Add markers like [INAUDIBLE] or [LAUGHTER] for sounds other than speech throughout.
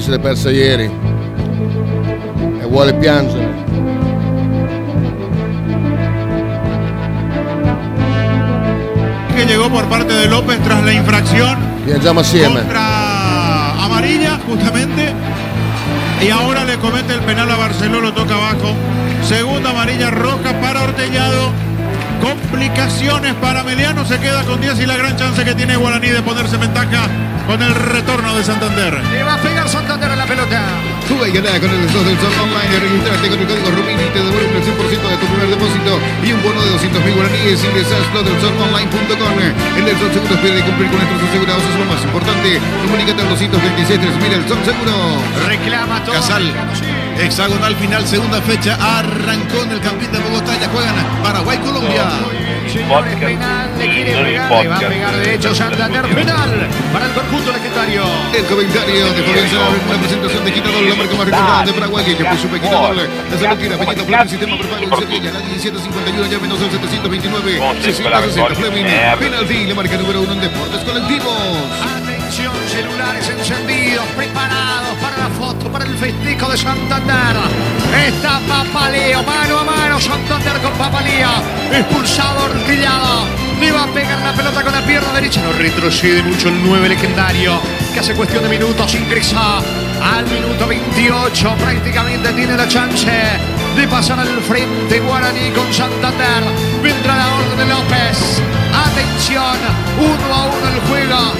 se l'è persa ieri e vuole piangere. que llegó por parte de López tras la infracción Piangiamo assieme. contra amarilla, justamente. Y ahora le comete el penal a Barceló, lo toca abajo. Segunda amarilla roja para Ortellado. Complicaciones para Meliano, se queda con 10 y la gran chance que tiene Guaraní de ponerse en ventaja con el retorno de Santander. Le va a pegar Santander a la pelota. Juega y gana con el slot del Sol Online. Registrate con el código Rumini y te devuelven el 100% de tu primer depósito y un bono de 200 mil guaraníes. Ingresa a slotdelsolonline.com. El del Sol Seguro espera de cumplir con nuestros asegurados. Eso es lo más importante. Comunícate al 226 3000 el Sol Seguro. Reclama todo. Casal. Hexagonal final, segunda fecha. Arrancó en el Campín de Bogotá. Ya juegan Paraguay-Colombia. Señores, penal, le quiere pegar, le va a pegar de hecho Santander, penal para el conjunto legendario. El comentario de en la presentación de Quitador, la marca más recordada de Paraguay, que fue su Quitador. La Salvatira, Peñita, Fleming, sistema prepago en Sevilla, la 1751, ya menos el 729, 660, Fleming, penalti, la marca número uno en deportes colectivos. Atención, celulares encendidos, preparados para la foto, para el festejo de Santander. Está Papaleo, mano a mano, Santander con Papalea. Expulsado, horquillado. Le va a pegar la pelota con la pierna derecha. No retrocede mucho el 9 legendario, que hace cuestión de minutos ingresa al minuto 28. Prácticamente tiene la chance de pasar al frente Guaraní con Santander. Vendrá la orden de López. Atención, uno a uno el juego.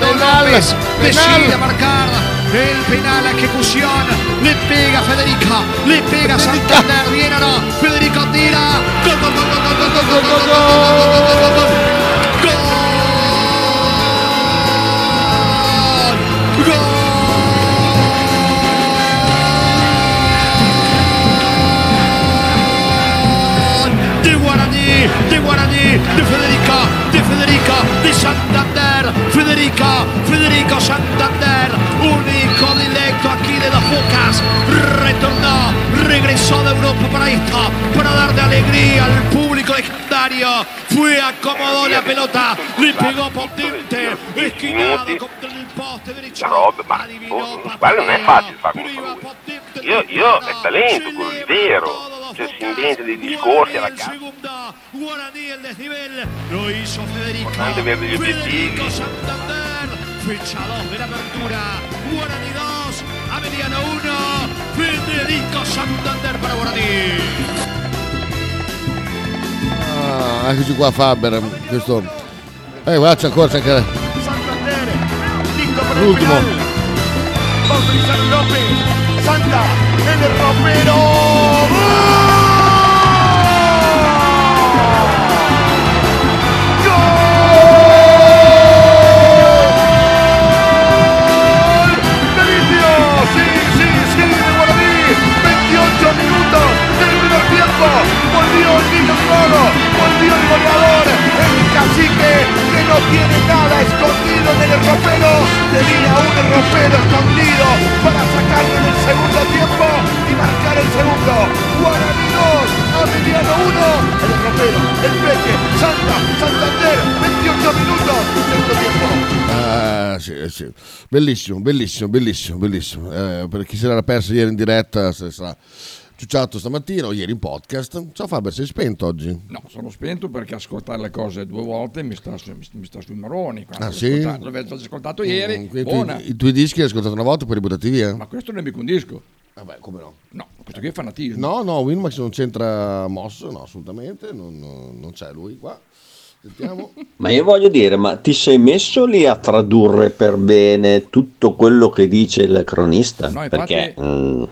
Penal, López penal. decide marcar el penal a ejecución, le pega Federica, le pega Santander, bien o no, Federico tira, gol, gol, gol, gol, gol, gol, gol, gol, gol, gol, gol, gol, gol, gol, gol, gol, de Guaraní, de Guaraní, de Federica, de Federica, de Santander, Federica, Federico Santander, único directo aquí de las bocas, retornó, regresó de Europa para esto, para darle alegría al público legendario, fue, acomodó la pelota, le pegó potente, esquinado contra il poste derecho, roba, ma oh, guarda, non è facile fare potente, Io- io è talento, quello vero prescindiente dei discorsi alla casa. Importante avere degli obiettivi. Ah, eccoci qua Faber, questo... Eh, guarda c'è ancora, c'è anche... L'ultimo. López, Santa, en. Tiene nada escondido en el ropero. Tenía un ropero escondido para sacarlo en el segundo tiempo y marcar el segundo. Guaraní 2, Ameliano 1. El ropero, el Peque, Santa, Santander, 28 minutos, segundo tiempo. Ah, sì, sì. Bellissimo, bellissimo, bellissimo, bellissimo. Eh, per chi se l'era persa ieri in diretta, se sarà ciucciato stamattina o ieri in podcast. Ciao Faber, sei spento oggi? No, sono spento perché ascoltare le cose due volte mi sta, su- mi, mi sta sui maroni. Ah, l'ho sì? L'avevo già ascoltato ieri, Mm, buona. tu- I tuoi dischi li hai ascoltati una volta e poi li buttati via? Ma questo non è mica un disco. Vabbè, come no? No, questo qui è fanatismo. No, no, Winmax non c'entra mosso, no, assolutamente, non, non- c'è lui qua. Sentiamo. [LAUGHS] Ma io voglio dire, ma ti sei messo lì a tradurre per bene tutto quello che dice il cronista? No, infatti- Perché mm,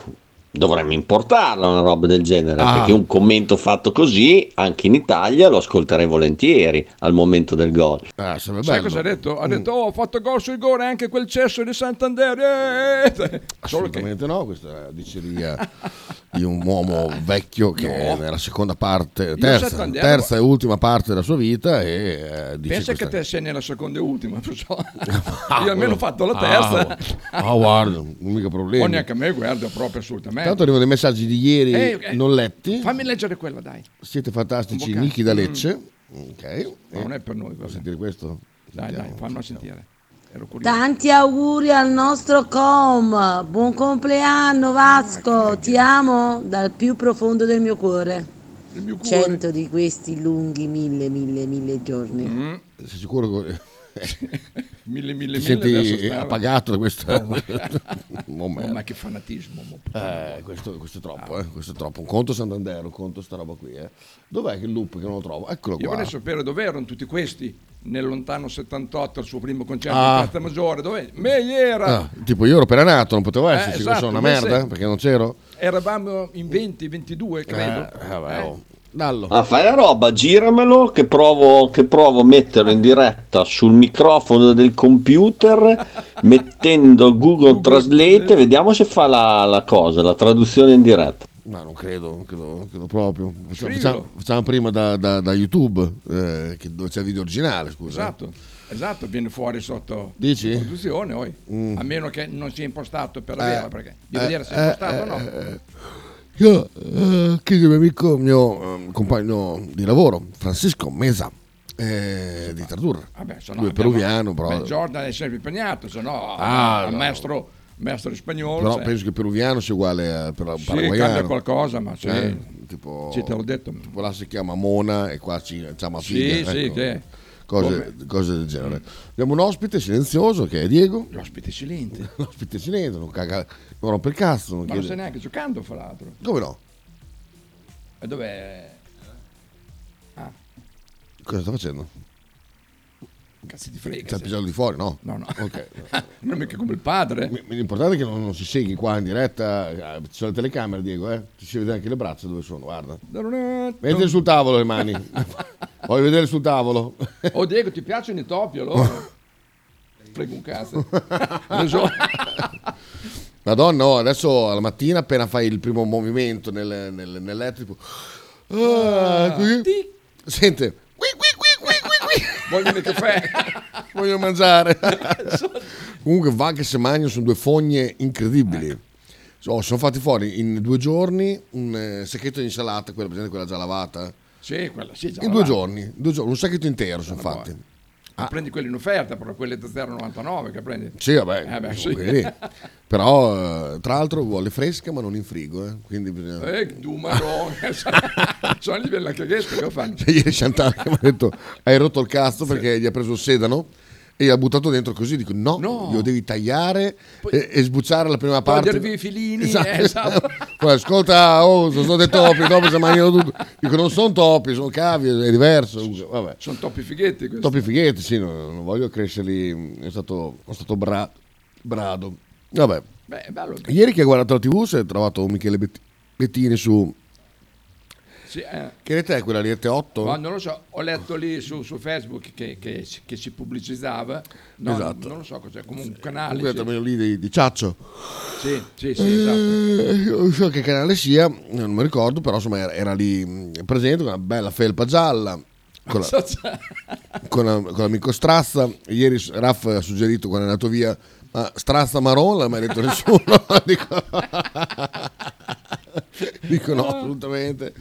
dovremmo importarla una roba del genere, Ah. perché un commento fatto così, anche in Italia, lo ascolterei volentieri al momento del gol. Ah, Sai bello. cosa ha detto? Ha Mm. detto, oh, ho fatto gol sul gol anche quel cesso di Santander. eh!" Solo che Assolutamente no, questa diceria [LAUGHS] di un uomo vecchio che No. nella seconda parte, terza, terza e ultima parte della sua vita e eh, pensa che te sei nella seconda e ultima, perciò Ah, [LAUGHS] io almeno ho quello- fatto la terza. Ah, guarda, non mica problemi. O neanche a me, guarda, proprio assolutamente. Tanto arrivano dei messaggi di ieri Eh, eh, non letti. Fammi leggere quella, dai. Siete fantastici. Niki da Mm. Lecce. Ok. Ma non è per noi, Vuoi sentire questo? Dai, Sentiamo, dai, fammi sentire. Ero curioso. Tanti auguri al nostro com. Buon compleanno Vasco, ti amo dal più profondo del mio cuore. Il mio cuore. Cento di questi lunghi mille, mille, mille giorni. Mm. Sei sicuro che [LAUGHS] Mille, mille, ti mille. senti stava. appagato da questa... Oh, ma- [LAUGHS] Oh, Oh, ma che fanatismo. mo. Eh, questo, questo è troppo, eh, questo è troppo. Un conto Santander, un conto sta roba qui, eh. Dov'è che il loop che non lo trovo? Eccolo Io qua. vorrei sapere dove erano tutti questi nel lontano 78 al suo primo concerto Ah. in Piazza Maggiore. Dove? Me era. Ah, tipo io ero appena nato, non potevo Eh, esserci, esatto, sono una merda, sei. perché non c'ero. Eravamo in 20, 22 credo. Eh, vabbè, oh. Dallo. Ah, fai la roba, giramelo che provo, che provo a metterlo in diretta sul microfono del computer mettendo Google Translate vediamo se fa la, la cosa, la traduzione in diretta. No, non credo, non credo, non credo proprio. Facciamo, facciamo- facciamo prima da, da- da YouTube, eh, che- dove c'è il video originale, scusa. Esatto, esatto, viene fuori sotto Dici? produzione poi. Mm. A meno che non sia impostato per Eh, averla, perché devi eh, vedere se è eh, impostato o no. eh, eh. Io eh, chiedo al mio amico, mio eh, compagno di lavoro, Francisco Mesa, eh, di Tradurra. Vabbè, Lui è peruviano, però, Jordan è sempre impegnato, se no Ah, ah, no. maestro, maestro spagnolo. però sai. penso che peruviano sia uguale a per- Sì, paraguayano. cambia qualcosa, ma sì. Eh, tipo, Sì, te l'ho detto. tipo là si chiama Mona e qua ci chiama Sì, figlia. sì, ecco. che- Cose, cose del genere. Abbiamo un ospite silenzioso che è Diego. L'ospite silente. [LAUGHS] L'ospite silente, non, caga, non rompe il cazzo. Non Ma non chiede- stai neanche giocando, fra l'altro. Come no? E dov'è? Ah, Cosa sta facendo? Cazzo di frega. Sta sì. pisando di fuori, no? No, no. Ok. [LAUGHS] non è mica come il padre. L'importante è che non, non si segui qua in diretta. eh, Ci sono le telecamere, Diego, eh? Ci si vede anche le braccia dove sono, guarda. Mettile sul tavolo le mani. [LAUGHS] Voglio vedere sul tavolo. Oh Diego, ti piacciono i topi allora? [LAUGHS] Frega un cazzo. Madonna, oh, adesso alla mattina appena fai il primo movimento nel, nel, nel letto, tipo... Ah, qui. Sente, Voglio il caffè. [LAUGHS] voglio mangiare. [LAUGHS] Comunque va che se mangiano sono due fogne incredibili. Ecco. So, sono fatti fuori in due giorni un eh, sacchetto di insalata, quella, presente, quella già lavata. Sì, quella sì, già In due lavata. giorni, in due giorni, un sacchetto intero sono Sono fatti. Ma prendi quelli in offerta, però quelle da 0,99 che prendi. Sì, vabbè, Eh beh, sì. lì. [LAUGHS] però eh, tra l'altro vuole fresca ma non in frigo, eh, quindi bisogna... Eh, tu marone. [LAUGHS] [LAUGHS] Sono a livello caghetta che fanno. Cioè, ieri Chantal mi ha detto hai rotto il cazzo perché gli ha preso il sedano e ha buttato dentro così dico no, No. glielo devi tagliare e, e sbucciare la prima parte Togliere via i filini. Esatto. eh, esatto. [LAUGHS] Poi, ascolta oh sono dei topi i topi si mangiano tutto dico non sono topi sono cavi è diverso vabbè Sono topi fighetti questi. topi fighetti sì non, non voglio crescerli è stato, è stato bra- brado vabbè Beh, ieri che ha guardato la tv si è trovato Michele Bet- Bettini su Sì, eh. che rete è quella rete 8? Ma non lo so, ho letto lì su, su Facebook che, che che si pubblicizzava. No, Esatto. Non lo so cos'è, comunque un canale. Sì. almeno lì di, di Ciaccio Sì, sì, sì, esatto. Eh, non so che canale sia, non mi ricordo, però insomma era, era lì mh, presente con una bella felpa gialla, con, la, [LAUGHS] con, la- con l'amico Strazza. Ieri Raff ha suggerito quando è andato via, ma Strazza Maron, non l'ha mai detto [LAUGHS] nessuno. [LAUGHS] [LAUGHS] dico, no, assolutamente.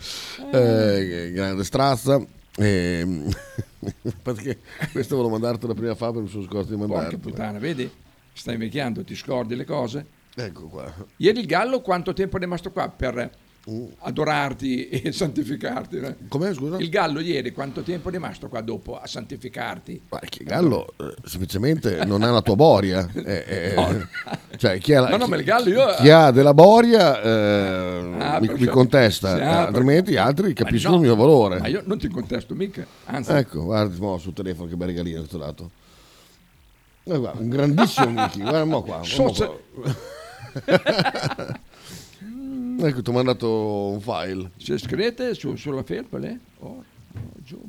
Eh, grande Strazza. E, [LAUGHS] perché questo volevo mandarti la prima fa perché mi sono scordato di Porca mandarti. puttana, vedi? Stai invecchiando, ti scordi le cose. Ecco qua. Ieri il gallo quanto tempo è rimasto qua per adorarti e [LAUGHS] santificarti? Com'è, scusa? Il gallo ieri quanto tempo è rimasto qua dopo a santificarti? Ma che Gallo eh, semplicemente non ha la tua boria. eh, eh, No. cioè, chi, ha la- No, no, il Gallo io- chi ha della boria eh, Ah, mi, per- mi contesta, Sì, eh, ah, altrimenti gli per- altri capiscono no, il mio valore. Ma io non ti contesto mica, anzi. Ecco, guarda mo, sul telefono che bel regalino che ti ho dato. Eh, guarda, un grandissimo [LAUGHS] Mickey, guarda qua. guarda qua. [LAUGHS] ecco, ti ho mandato un file. Se scrivete su- sulla felpa lì? Oh,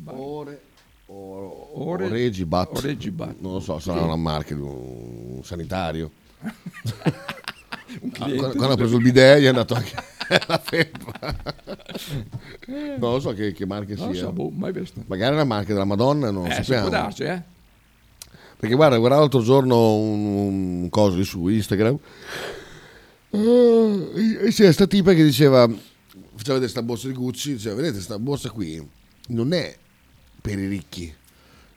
Ore, Ore- Oregibat. Oregibat. Non lo so, sarà Sì. una marca di un sanitario. [LAUGHS] Un Ah, quando, quando ha preso il bidet gli è andato anche [LAUGHS] la felpa. non lo so che, che marca Non sia. so, boh, mai visto. Magari è una marca della Madonna, non Eh, sappiamo. può darsi, eh? Perché guarda, guardavo l'altro giorno un, un coso lì su Instagram. Eh, c'era sta tipa che diceva, faceva vedere sta borsa di Gucci, diceva, vedete sta borsa qui non è per i ricchi,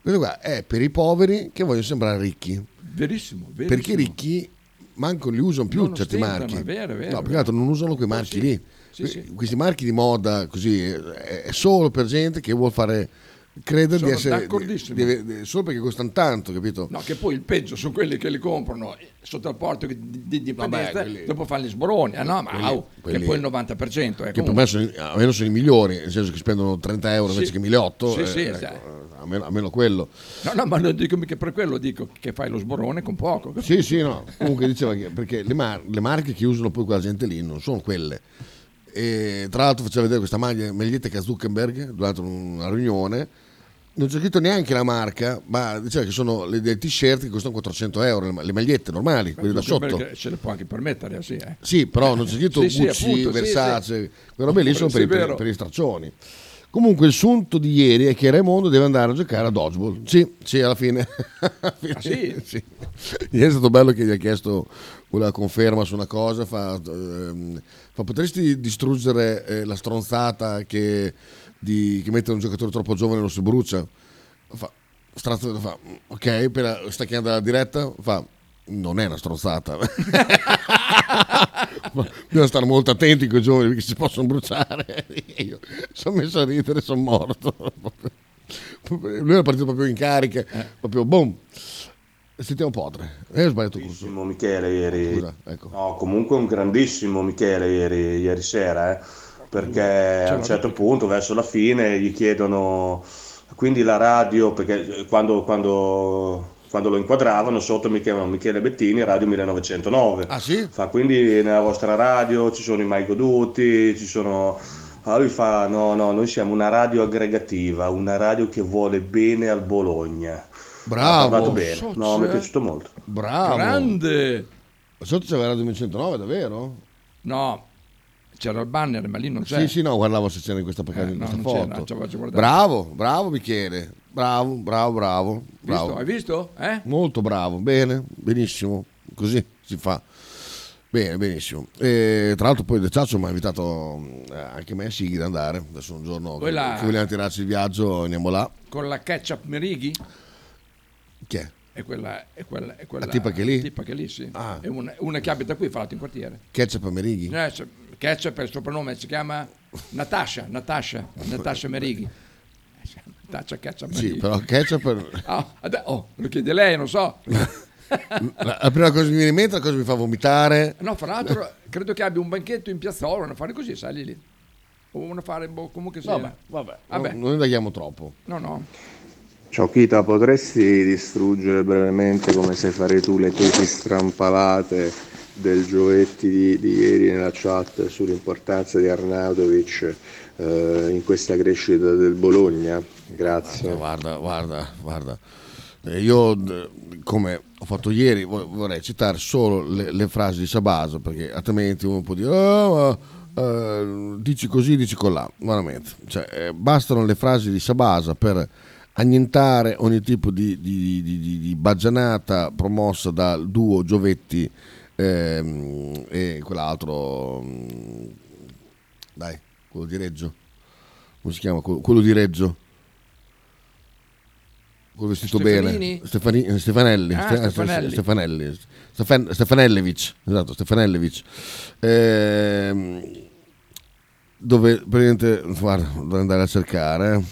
Questo qua è per i poveri che vogliono sembrare ricchi. Verissimo, verissimo. Perché i ricchi manco li usano più Non certi ostentano, marchi. è vero, vero, no, più che altro non usano quei marchi lì. Sì, Que- sì. Questi marchi di moda così è è solo per gente che vuole fare di Sono essere di- d'accordissimo. di- di- solo perché costano tanto, capito? No, che poi il peggio sono quelli che li comprano sotto il porto di, di dipendenza, quelli- dopo fanno gli sboroni. Ah no, ma Quelli- au, quelli- che poi il 90%. Eh, Che per comunque. me sono, almeno sono i migliori, nel senso che spendono 30 euro invece Sì. che 1.800. Sì, eh, sì, ecco, sì. almeno, almeno quello. No, no, ma non dico mica per quello, dico che fai lo sborone con poco. Sì, sì, no. Comunque diceva che perché le, mar- le marche che usano poi quella gente lì non sono quelle. E tra l'altro faceva vedere questa maglia, maglietta che ha Zuckerberg durante una riunione. Non c'è scritto neanche la marca, ma diceva che sono le, dei t-shirt che costano 400 euro, le, ma- le magliette normali, quelle da sotto. Se le può anche permettere, sì. Eh. Sì, però non c'è scritto Sì, sì, Gucci, appunto, sì, Versace, sì. quelle robe lì sono Sì, per, i- per- per gli straccioni. Comunque il sunto di ieri è che Raimondo deve andare a giocare a dodgeball. Sì, sì, alla fine. [LAUGHS] Alla fine, sì? Ieri è stato bello che gli ha chiesto una conferma su una cosa, fa, ehm, fa, potresti distruggere eh, la stronzata che, di, che mette un giocatore troppo giovane e lo si brucia? Fa, strazzo- fa, ok, per, sta chiamando la diretta, fa, non è una stronzata. [LAUGHS] Bisogna stare molto attenti con i giovani perché si possono bruciare. [LAUGHS] Io sono messo a ridere, sono morto. Lui è partito proprio in carica, proprio boom. Sentiamo Potre. Eh, ho sbagliato. Grandissimo Michele ieri. Scusa, ecco. No, comunque un grandissimo Michele ieri, ieri sera, eh, perché a un certo punto, verso la fine, gli chiedono quindi la radio, perché quando, quando, quando lo inquadravano sotto mi chiamavano Michele Bettini, Radio 1909. Ah sì? Fa, quindi nella vostra radio ci sono i mai goduti, ci sono... Allora lui fa, no, no, noi siamo una radio aggregativa, una radio che vuole bene al Bologna. Bravo. Bene, So no, mi è piaciuto molto. Bravo. Grande! Sotto c'era Radio 209, davvero? No, c'era il banner, ma lì non c'è. Sì, sì, no, guardavo se c'era in questa, Eh, in no, questa c'era, foto. guardato. Bravo, bravo Michele. Bravo, bravo, bravo. bravo. Visto? Hai visto? Eh? Molto bravo, bene, benissimo, così si fa. Bene, benissimo. E, tra l'altro poi De Ciaccio mi ha invitato eh, anche me a Sighi ad andare. Adesso un giorno Quella- che vogliamo tirarci il viaggio andiamo là. Con la ketchup Merighi? Chi è? È quella, è quella, è quella La tipa che lì? la tipa che lì, sì. Ah. È una, una che abita qui, fa l'altro in quartiere. Ketchup Merighi? C'è- ketchup è il soprannome, si chiama Natasha, Natasha, [LAUGHS] Natasha Merighi. Natasha Ketchup Sì, però ketchup... Ade- [LAUGHS] oh, lo chiede lei, non so. [LAUGHS] la, prima cosa che mi viene in mente è la cosa che mi fa vomitare. No, fra l'altro, credo che abbia un banchetto in piazzola, un affare così, sai lì. O un affare, boh, comunque sia. Vabbè, vabbè, Vabbè. Non, non indaghiamo troppo. No, no. Ciao Kita, potresti distruggere brevemente come sai fare tu le tesi strampalate del Giovetti di, di ieri nella chat sull'importanza di Arnautovic eh, in questa crescita del Bologna? Grazie. Guarda, guarda, guarda. Eh, Io, come ho fatto ieri, vo- vorrei citare solo le, le frasi di Sabasa, perché altrimenti uno può dire, "Ah, ma, eh, dici così, dici colà. Veramente. Cioè, eh, bastano le frasi di Sabasa per annientare ogni tipo di, di- di- di- di baggianata promossa dal duo Giovetti ehm, e quell'altro, mm, dai, quello di Reggio. Come si chiama? Quello di Reggio quello vestito Stefanini? bene Stefani- Stefanelli Ah, Ste- Stefanelli. Stefanelli Stefan- Stefanellevic esatto Stefanellevic Ehm, dove praticamente guarda andare a cercare eh.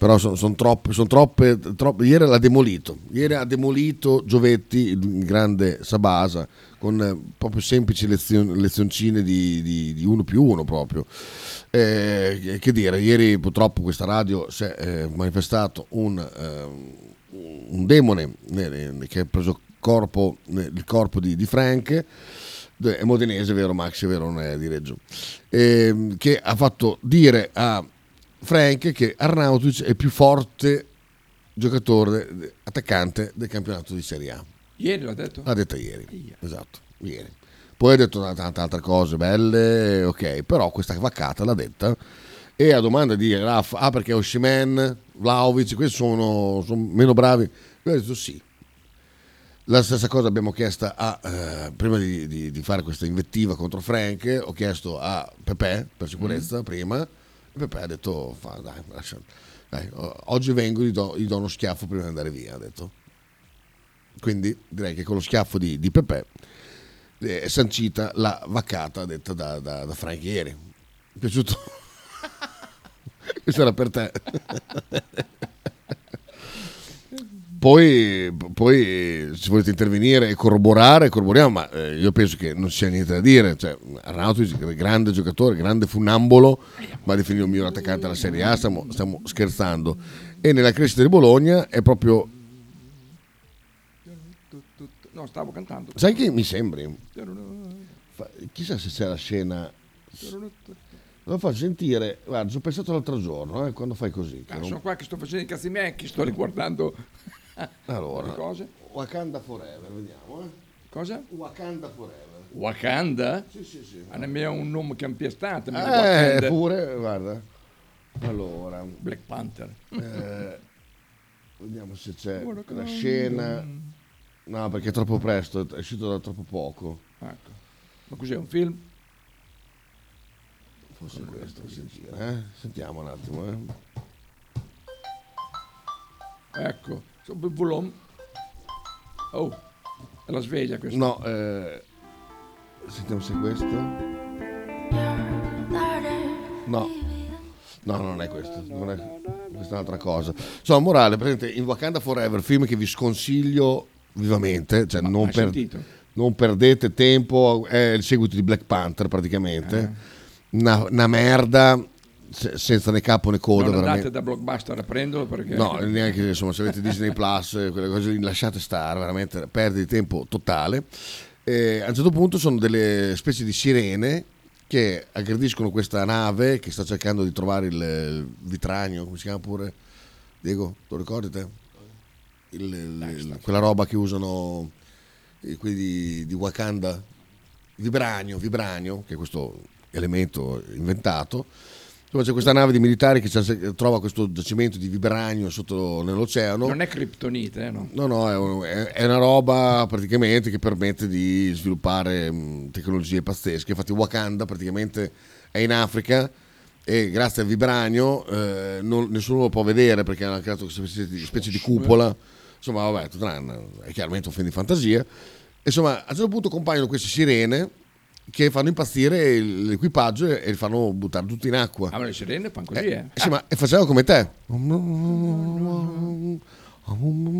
Però sono troppe, son troppe, troppe ieri l'ha demolito. Ieri ha demolito Giovetti il grande Sabasa con eh, proprio semplici lezion- lezioncine di, di, di uno più uno proprio. Eh, che dire, ieri purtroppo questa radio si è eh, manifestato un, ehm, un demone eh, che ha preso corpo, eh, il corpo di, di Frank, eh, è modenese, vero Max, è vero, non è di Reggio, ehm, che ha fatto dire a Frank che Arnautovic è il più forte giocatore, attaccante del campionato di Serie A. Ieri l'ha detto? L'ha detta ieri, esatto, ieri. Poi ha detto tante altre cose belle, ok, però questa vaccata l'ha detta. E a domanda di Raff, ah perché Oshimen, Vlaovic, questi sono, sono meno bravi? Io ho detto sì. La stessa cosa abbiamo chiesto a, eh, prima di, di- di fare questa invettiva contro Frank, ho chiesto a Pepe per sicurezza prima, e Pepe ha detto, dai, lascia. Dai, oggi vengo, gli do, gli do uno schiaffo prima di andare via, ha detto. Quindi direi che con lo schiaffo di, di Pepe eh, è sancita la vaccata detta da, da, da Frank ieri. Mi è piaciuto? [LAUGHS] Questo era per te. [LAUGHS] Poi, poi, se volete intervenire e corroborare, corroboriamo, ma eh, io penso che non sia niente da dire. Cioè, Arnautovic, grande giocatore, grande funambolo, va definito il miglior attaccante della Serie A, stiamo, stiamo scherzando. E nella crescita di Bologna è proprio... No, stavo cantando. Sai che mi sembri? Chissà se c'è la scena... Lo faccio sentire, guarda, ci ho pensato l'altro giorno, eh, quando fai così. Ah, non- sono qua che sto facendo i cazzi miei, che sto riguardando Allora, le cose. Wakanda Forever, vediamo. Eh. Cosa? Wakanda Forever. Wakanda? Sì, sì, sì. Ah, nemmeno un nome che ampiestato. Eh, pure, guarda. Allora. Black Panther. eh, vediamo se c'è Guarda la scena. No, perché è troppo presto, è uscito da troppo poco. Ecco. Ma cos'è, un film? Forse questo, sentire, eh? Sentiamo un attimo, eh. Ecco, volume. Oh, è la sveglia questa. No, eh, sentiamo se è questo. No. No, non è questo, non è, questa è un'altra cosa. Insomma, morale, presente in Wakanda Forever, film che vi sconsiglio vivamente, cioè non, per- non perdete tempo, è il seguito di Black Panther praticamente, Eh. una, una merda se- senza né capo né coda, non veramente. andate da Blockbuster a prenderlo perché... No, neanche insomma, se avete Disney Plus, eh, quelle cose lì lasciate stare, veramente perde di tempo totale. E a un certo punto sono delle specie di sirene che aggrediscono questa nave che sta cercando di trovare il, il vitranio, come si chiama pure? Diego, lo ricordi te? Il- il- il- quella roba che usano eh, quelli di, di Wakanda, vibranio, vibranio, che è questo elemento inventato. Insomma, c'è questa nave di militari che trova questo giacimento di vibranio sotto nell'oceano. Non è criptonite, eh, no? No, no, è, è- una roba praticamente che permette di sviluppare mh, tecnologie pazzesche. Infatti Wakanda praticamente è in Africa e grazie al vibranio eh, non- nessuno lo può vedere perché hanno creato questa specie di, specie di cupola. Insomma, vabbè, tutto è chiaramente un film di fantasia. Insomma, a un certo punto compaiono queste sirene che fanno impazzire il- l'equipaggio e, e li fanno buttare tutti in acqua. Ah, ma le sirene fanno così, eh? Sì, ma e facevano come te.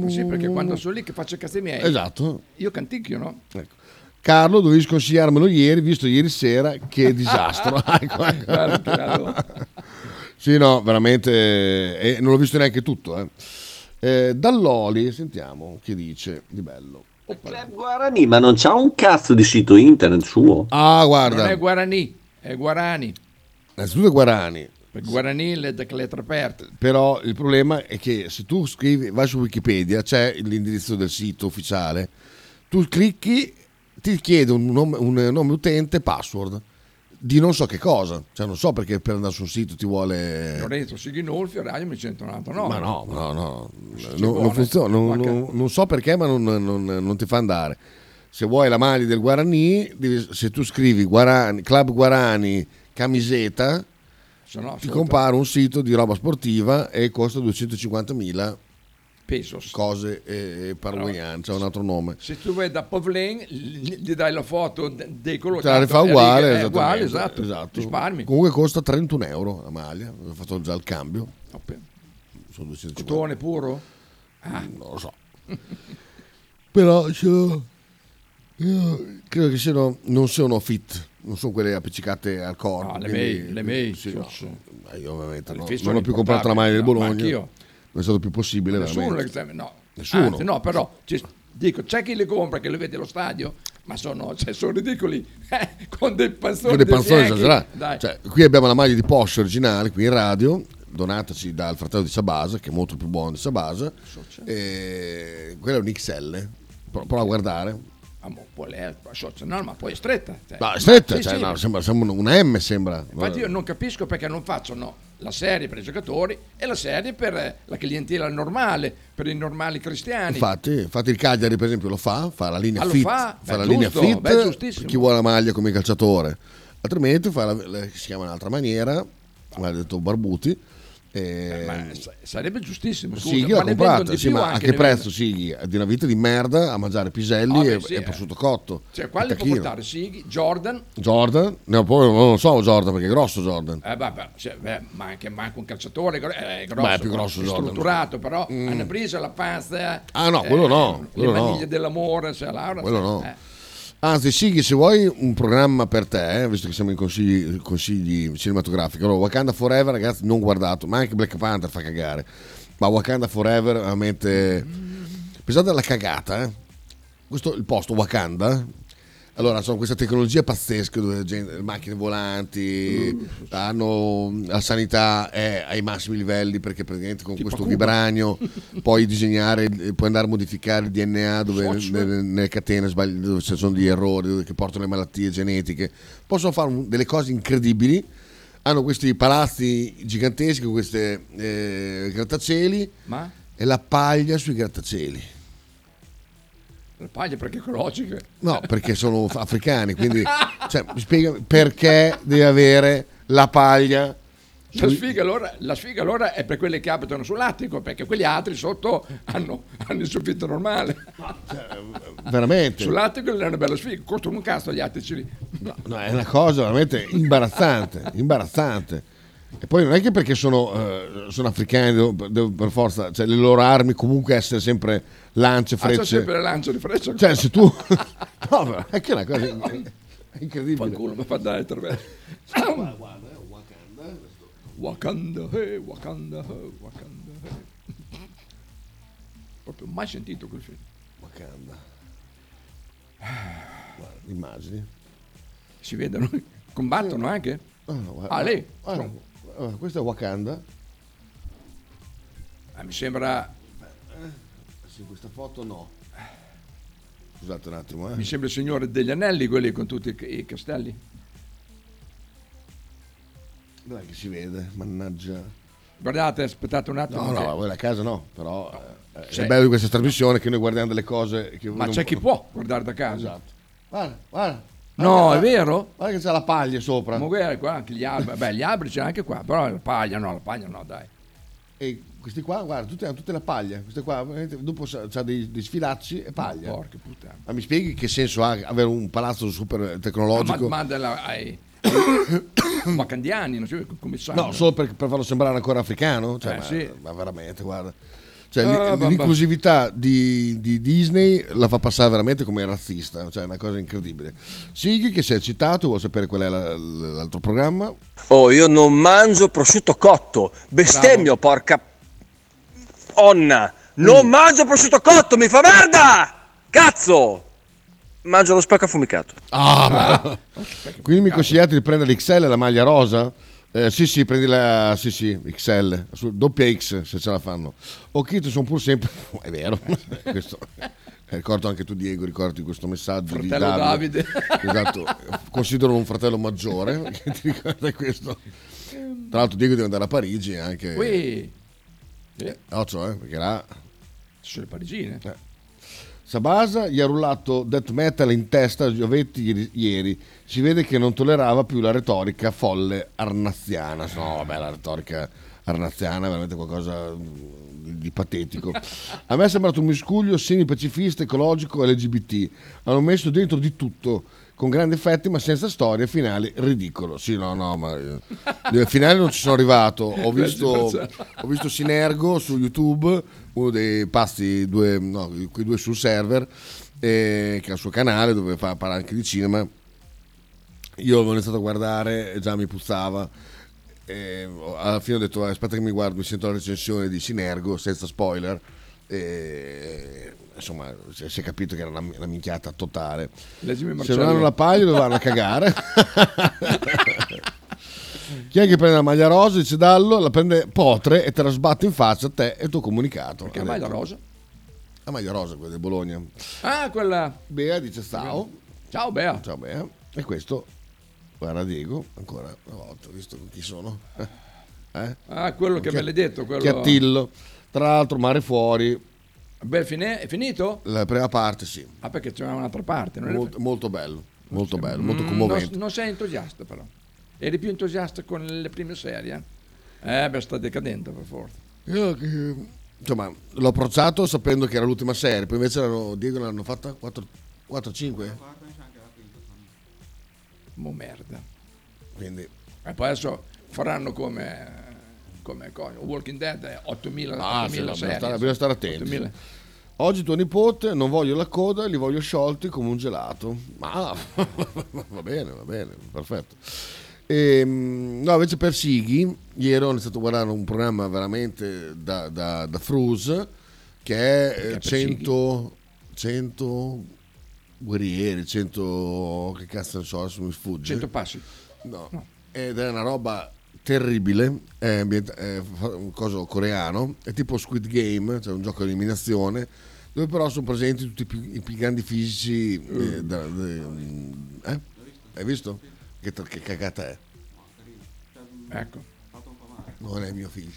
Sì, perché quando sono lì che faccio i cazzi miei... Esatto. Io canticchio, no? Ecco. Carlo, dovevi sconsigliarmelo ieri, visto ieri sera che [LAUGHS] disastro. [LAUGHS] Ecco, ecco. Guarda, chiaro. sì, no, veramente. E non l'ho visto neanche tutto. Eh. Eh, Dall'Oli, sentiamo che dice di bello. Guarani, ma non c'ha un cazzo di sito internet suo? Ah, guarda. Non è Guarani, è Guarani. Innanzitutto è Guarani. Per Guarani le le lettere aperte. Però il problema è che se tu scrivi, vai su Wikipedia, c'è l'indirizzo del sito ufficiale, tu clicchi, ti chiede un nome, un nome utente, password di non so che cosa, cioè non so perché per andare sul sito ti vuole... Lorenzo Sighinolfi, Radio 1199. Ma no, no, no, non, non funziona, non, non- non so perché, ma non, non- non ti fa andare. Se vuoi la maglia del Guarani, devi- se tu scrivi Guarani, Club Guarani camiseta, Se no, ti compare un sito di roba sportiva e costa 250.000 Pesos. cose e, e Paraguayan, c'è un altro nome. Se tu vai da Povlen, gli dai la foto de- dei colori. Te la rifà uguale, eh, esattamente, uguale, esatto. esatto. Risparmi. Comunque costa 31 euro la maglia, ho fatto già il cambio. Sono 250. Cotone puro? Ah. Non lo so. [LAUGHS] Però io credo che siano, non siano fit, non sono quelle appiccicate al corpo. No, le quindi- May, le May, sì, no. Io ovviamente Le no, non sono ho più comprato la maglia del Bologna. no, anch'io. Non è stato più possibile Nessuno, veramente. no. Nessuno. Anzi, no, però ci- dico, c'è chi le compra che le vede allo stadio, ma sono, cioè, sono ridicoli [LAUGHS] eh, con dei panzoni. Con dei panzoni esagerati. Cioè, qui abbiamo la maglia di Porsche originale, qui in radio, donataci dal fratello di Sabasa, che è molto più buono di Sabasa. E quella è un XL. Pro- Prova a guardare. Ah, mo, lei- socio- no, ma poi è stretta. cioè. No, è stretta, Sì, cioè, sì. no, sembra, sembra una M, sembra. Infatti io non capisco perché non facciano la serie per i giocatori e la serie per eh, la clientela normale, per i normali cristiani. Infatti, infatti il Cagliari per esempio lo fa, fa la linea Ah, fit, fa? Beh, la giusto, linea fit per chi vuole la maglia come calciatore. Altrimenti fa la- si chiama in un'altra maniera, come ha detto Barbuti, E- Ma sa- sarebbe giustissimo. Scusa, Sighi l'ha di sì, ma a che prezzo Sighi? Di una vita di merda a mangiare piselli Ah, e, sì, e eh. prosciutto cotto. Cioè, quale Il può portare? Sighi, Jordan, Jordan? No, poi non lo so Jordan perché è grosso Jordan. eh, vabbè, cioè, beh, ma anche manco un calciatore gro- è grosso, Beh, è più grosso Jordan. strutturato, però Mm. hanno preso la pasta. Ah, no, quello no, quello le no. maniglie dell'amore, cioè, Laura, Quello no. Anzi, Sighi, se vuoi un programma per te, eh, visto che siamo in consigli, consigli cinematografici, allora Wakanda Forever, ragazzi, non guardato, ma anche Black Panther fa cagare. Ma Wakanda Forever, veramente. Pensate alla cagata, eh. Questo il posto, Wakanda. Allora, sono questa tecnologia pazzesca dove gente- macchine volanti, hanno la sanità è ai massimi livelli perché praticamente con questo Cuba. vibranio [LAUGHS] puoi disegnare, puoi andare a modificare il DNA dove nelle, nelle catene sbagli- dove ci sono degli errori, dove- che portano le malattie genetiche. Possono fare un- delle cose incredibili. Hanno questi palazzi giganteschi, con queste eh, grattacieli Ma e la paglia sui grattacieli. La paglia perché è ecologica. No, perché sono [LAUGHS] africani, quindi cioè, mi spiega perché devi avere la paglia. La sfiga, allora, la sfiga allora è per quelli che abitano sull'attico, perché quegli altri sotto hanno, hanno il soffitto normale. veramente. Sull'attico è una bella sfiga, costano un cazzo gli attici lì. No, è una cosa veramente imbarazzante, imbarazzante. E poi non è che perché sono, eh, sono africani, devo, devo per forza, cioè le loro armi comunque essere sempre lance, Ah, c'è frecce. sempre lance di freccia. Cioè, se tu. [LAUGHS] no, però è che è una cosa in- incredibile. Fanculo, mi fa dare attraverso. Guarda, è Wakanda. Wakanda, hey, Wakanda, hey, Wakanda. hey. Proprio mai sentito quel film. Wakanda. Guarda, immagini. Si vedono, combattono anche? Ah, no, guarda, Ah, lì? guarda, guarda, questo è Wakanda. Ah, mi sembra, Sì, questa foto no. Scusate un attimo, eh. mi sembra il Signore degli Anelli, quelli con tutti i, castelli. Dov'è che si vede? Mannaggia. Guardate, aspettate un attimo. No, che- no, voi a casa no, però eh, C'è- è bello di questa trasmissione che noi guardiamo delle cose che Ma c'è chi può guardare da casa. Esatto. Guarda, guarda. No, Guarda, è vero? Guarda che c'è la paglia sopra. Ma guarda qua anche gli alberi, beh gli alberi c'è anche qua, però la paglia no, la paglia no dai. E questi qua, guarda, tutte hanno tutte la paglia. Queste qua, dopo c'ha dei, dei sfilacci e paglia. Porca puttana. Ma mi spieghi che senso ha avere un palazzo super Ma, tecnologico? ma della- ai, [COUGHS] ai wakandiani, non so come sanno. No, solo per, per farlo sembrare ancora africano? Cioè, Eh, ma, sì. ma veramente, guarda. Cioè, Ah, l'inclusività di, di Disney la fa passare veramente come razzista, cioè è una cosa incredibile. Sighi che si è citato, vuole sapere qual è la- l'altro programma? Oh, io non mangio prosciutto cotto. Bestemmio, porca onna. Non mangio prosciutto cotto, mi fa merda! Cazzo! Mangio lo specco affumicato. Ah, ma- Quindi mi consigliate di prendere l'XL, la maglia rosa? Eh, sì, sì, prendi la sì, sì, XL, su, doppia X se ce la fanno. Occhito, sono pur sempre. [LAUGHS] È vero, [LAUGHS] questo. eh, Ricordo anche tu, Diego, ricordi questo messaggio di Fratello Davide. Davide. [LAUGHS] Esatto, considero un fratello maggiore che ti ricorda questo. Tra l'altro, Diego deve andare a Parigi anche. Qui, Eh, occhio, eh, perché là. ci sono le parigine. Eh. Sabasa gli ha rullato death metal in testa a Giovetti ieri. Si vede che non tollerava più la retorica folle arnaziana. No, vabbè, la retorica arnaziana è veramente qualcosa di, di patetico. A me è sembrato un miscuglio semi-pacifista, ecologico e LGBT. Hanno messo dentro di tutto, con grandi effetti, ma senza storia, finali ridicolo. Sì, no, no, ma eh, al finale non ci sono arrivato. Ho visto, ho visto Sinergo su YouTube, uno dei pasti, due, no, quei due sul server, eh, che ha il suo canale dove fa, parla anche di cinema. Io avevo iniziato a guardare e già mi puzzava. E alla fine ho detto "Eh, aspetta che mi guardo, mi sento la recensione di Sinergo senza spoiler. E, insomma, si è capito che era una, una minchiata totale. Se non hanno la paglia dove vanno a cagare. [LAUGHS] Chi è che prende la maglia rosa? Dice Dallo, la prende Potre e te la sbatte in faccia a te e il tuo comunicato. Perché la maglia rosa? La maglia rosa, quella di Bologna. Ah, quella. Bea dice ciao. Ciao Bea. Ciao Bea. E questo, guarda Diego, ancora una volta, visto chi sono. [LAUGHS] Eh? Ah, quello che Chi- me l'hai detto. Quello... Chiattillo. Tra l'altro, mare fuori, Beh, fine- è finito? la prima parte sì. Ah, perché c'era un'altra parte. Non, è- Molto, molto bello, molto bello, molto Mm, commovente. Non, non sei entusiasta però. Eri più entusiasta con le prime serie? Eh, beh, sta decadendo per forza. Io che- insomma, l'ho approcciato sapendo che era l'ultima serie, poi invece l'hanno, Diego l'hanno fatta 4-5. Mo merda. Quindi E poi adesso faranno come, come cosa, Walking Dead è 8000, Ah, 8000 sì, no, serie. bisogna stare, bisogna stare attenti. 8000. Oggi tuo nipote non voglio la coda, li voglio sciolti come un gelato. Ma [LAUGHS] va bene, va bene, perfetto. Ehm, no, invece per Sighi, ieri ho iniziato a guardare un programma veramente da, da, da Frus che è eh, Perché per 100, 100 guerrieri, 100 che cazzo ne so, adesso mi sfugge. 100 passi. No. Ed è una roba terribile, è, ambient- è un coso coreano, è tipo Squid Game, cioè un gioco di eliminazione, dove però sono presenti tutti i più, i più grandi fisici. eh, da- de- eh? Hai visto? Che, che cagata è? Ecco. Non è mio figlio.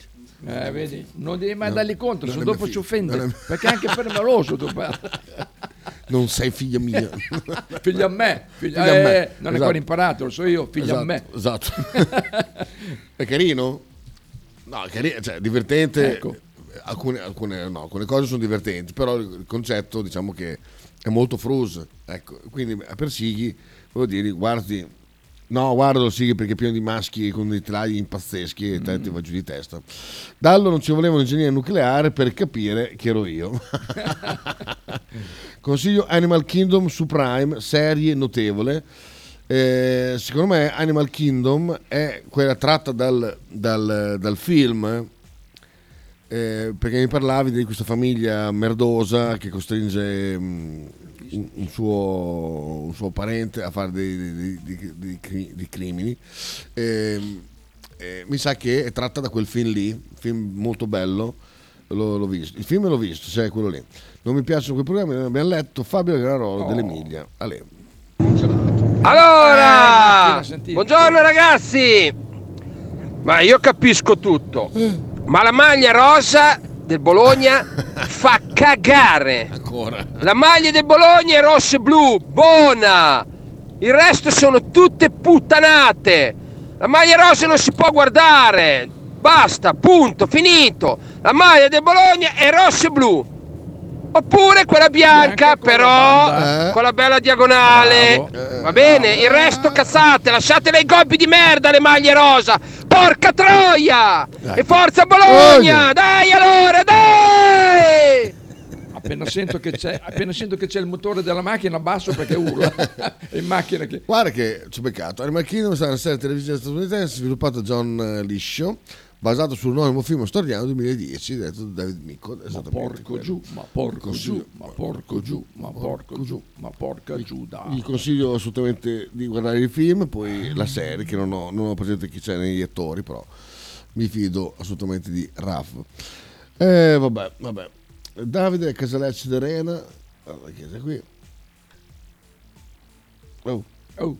Eh, vedi, non devi mai No, dargli contro, se è dopo mio ci figlio, offende. è- Perché anche per maloso tu parli. [LAUGHS] Non sei figlia mia. [LAUGHS] Figlia a me, figlia, Figlia a me, eh, non è esatto. ancora imparato, lo so io, figlia a me. Esatto. [LAUGHS] è carino? No, è carino, cioè divertente. Ecco. Alcune, alcune- no, alcune cose sono divertenti, però il concetto diciamo che è molto frus. Ecco, quindi per Sighi, volevo dire, guardi, no, guardalo Sighi perché è pieno di maschi con dei telai pazzeschi e te ti va giù di testa. Dallo non ci voleva un ingegnere nucleare per capire chi ero io. [LAUGHS] Consiglio Animal Kingdom su Prime, serie notevole. Eh, secondo me Animal Kingdom è quella tratta dal, dal- dal film eh, perché mi parlavi di questa famiglia merdosa che costringe mm, un, un suo, un suo parente a fare dei, dei- dei- dei cri- dei crimini. Ehm, eh, mi sa che è tratta da quel film lì, film molto bello. L'ho, l'ho visto. Il film l'ho visto, cioè quello lì. Non mi piacciono quei programmi, abbiamo letto Fabio Granarolo dell'Emilia. Ale. Allora, buongiorno ragazzi. Ma io capisco tutto. Ma la maglia rosa del Bologna fa cagare. Ancora. La maglia del Bologna è rossa e blu, buona. Il resto sono tutte puttanate. La maglia rosa non si può guardare. Basta, punto, finito. La maglia del Bologna è rossa e blu. Oppure quella bianca, però con la bella diagonale. Va bene? Il resto cazzate, lasciatele i gobbi di merda le maglie rosa. Porca troia! E forza Bologna! Dai allora, dai! Appena sento, che c'è, appena sento che c'è il motore della macchina basso perché urla. È [LAUGHS] in macchina che... Guarda che ci ho beccato. Animal Kingdom è stata una serie televisiva statunitense sviluppata da John eh, Liscio, basato sul anonimo film storiano 2010, diretto da David Micco. Ma porco giù, ma porco giù, ma porco giù, ma porco giù, ma porca giù. Vi consiglio assolutamente di guardare il film, poi la serie, che non ho, non ho presente chi c'è negli attori, però mi fido assolutamente di Raf. Eh, vabbè, vabbè. Davide Casalecci d'Arena, guarda chi è qui. Oh. Oh.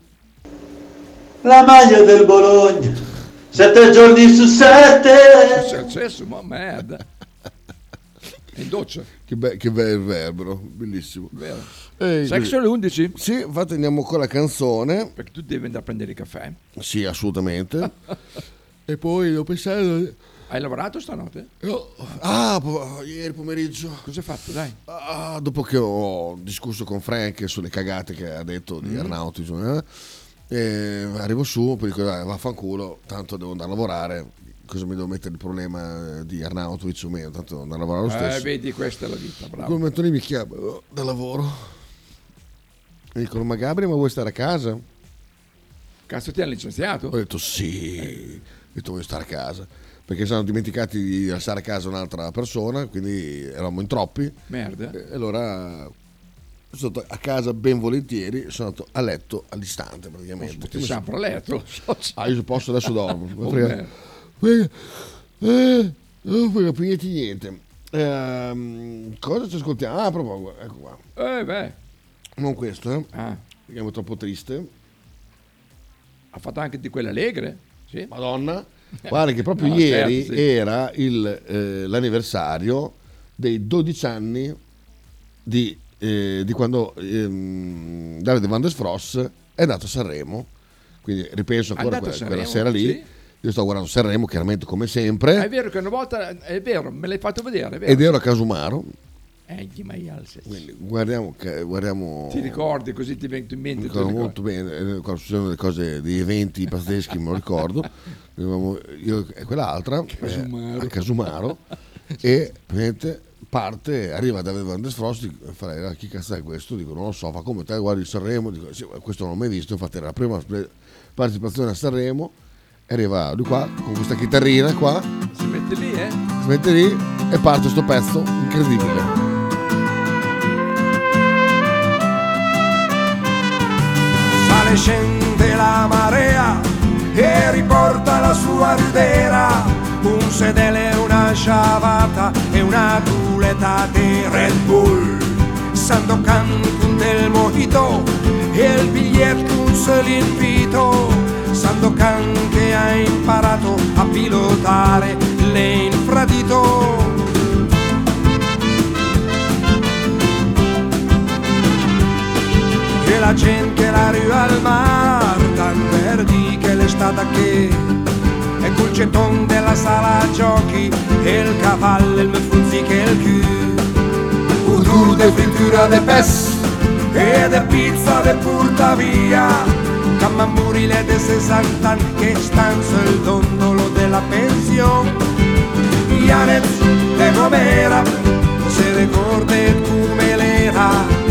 La maglia del Bologna, sette giorni su sette. Successo, ma merda. [LAUGHS] È in doccia. Che, be- che bel verbero, bellissimo. Vero. Eh, Sai che sono le 11? Sì, infatti andiamo con la canzone. Perché tu devi andare a prendere il caffè. Sì, assolutamente. [LAUGHS] e poi devo pensare... Hai lavorato stanotte? Ah, po- ieri pomeriggio. Cosa hai fatto, dai? Ah, dopo che ho discusso con Frank sulle cagate che ha detto di Mm. Arnauti, eh, e arrivo su, poi dico dai, vaffanculo, tanto devo andare a lavorare. Cosa mi devo mettere il problema di Arnautovic o meno? Tanto andare a lavorare lo Eh, stesso. vedi, questa è la vita, In quel bravo. momento lì mi chiamano da lavoro. Mi dicono, ma Gabri, ma vuoi stare a casa? Cazzo, ti hanno licenziato? Ho detto sì, ho detto voglio stare a casa. Perché si erano dimenticati di lasciare a casa un'altra persona, quindi eravamo in troppi. Merda. E allora sono stato a casa ben volentieri, sono andato a letto all'istante praticamente. Ti sempre a letto. [LAUGHS] Ah, io posso adesso dormo. [LAUGHS] Oh, Frega- frega- eh, non frega più niente niente. Ehm, cosa ci ascoltiamo? Ah, proprio, ecco qua. Eh, beh. Non questo, eh? Ah. Perché è troppo triste. Ha fatto anche di quelle allegre? Sì. Madonna. [LAUGHS] Guarda che proprio No, ieri certo, sì. era il, eh, l'anniversario dei 12 di, eh, di quando ehm, Davide Van der Sfross è andato a Sanremo. Quindi ripenso ancora quella, quella Sanremo, sera lì. sì. Io sto guardando Sanremo, chiaramente come Ah, È sempre, vero che una volta, è vero, me l'hai fatto vedere, ed ero a Casumaro. Eh, chi mai alza? Guardiamo, guardiamo Ti ricordi, così ti vengono in mente. Mi molto bene, eh, quando succedono delle cose, degli eventi pazzeschi, me lo ricordo. Io e quell'altra eh, Casumaro. a Casumaro [LAUGHS] e praticamente parte, arriva Davide Van der Frost, dico, farei, "Ah, chi cazzo è questo? Dico, non lo so, fa come te, guardi Sanremo, dico, "Sì, questo non l'ho mai visto, infatti era la prima partecipazione a Sanremo, e arriva lui qua, con questa chitarrina qua, Si mette lì, eh? si mette lì e parte sto pezzo incredibile. Sale scende la marea e riporta la sua ridera, un sedele, una sciavata e una culetta di Red Bull. Sandokan con del mojito e il biglietto un limpito. Sandokan che ha imparato a pilotare l'infradito. E la gente la rua al mar Dan verdi che l'estate che col centon della sala giochi E il cavallo, il mefuzzi che il cul. Udur de frittura de pes E de pizza de porta via. Camamburile de 60 anni Che stan sul dondolo della pensione. Janez de Gomera Se ricorda come l'era.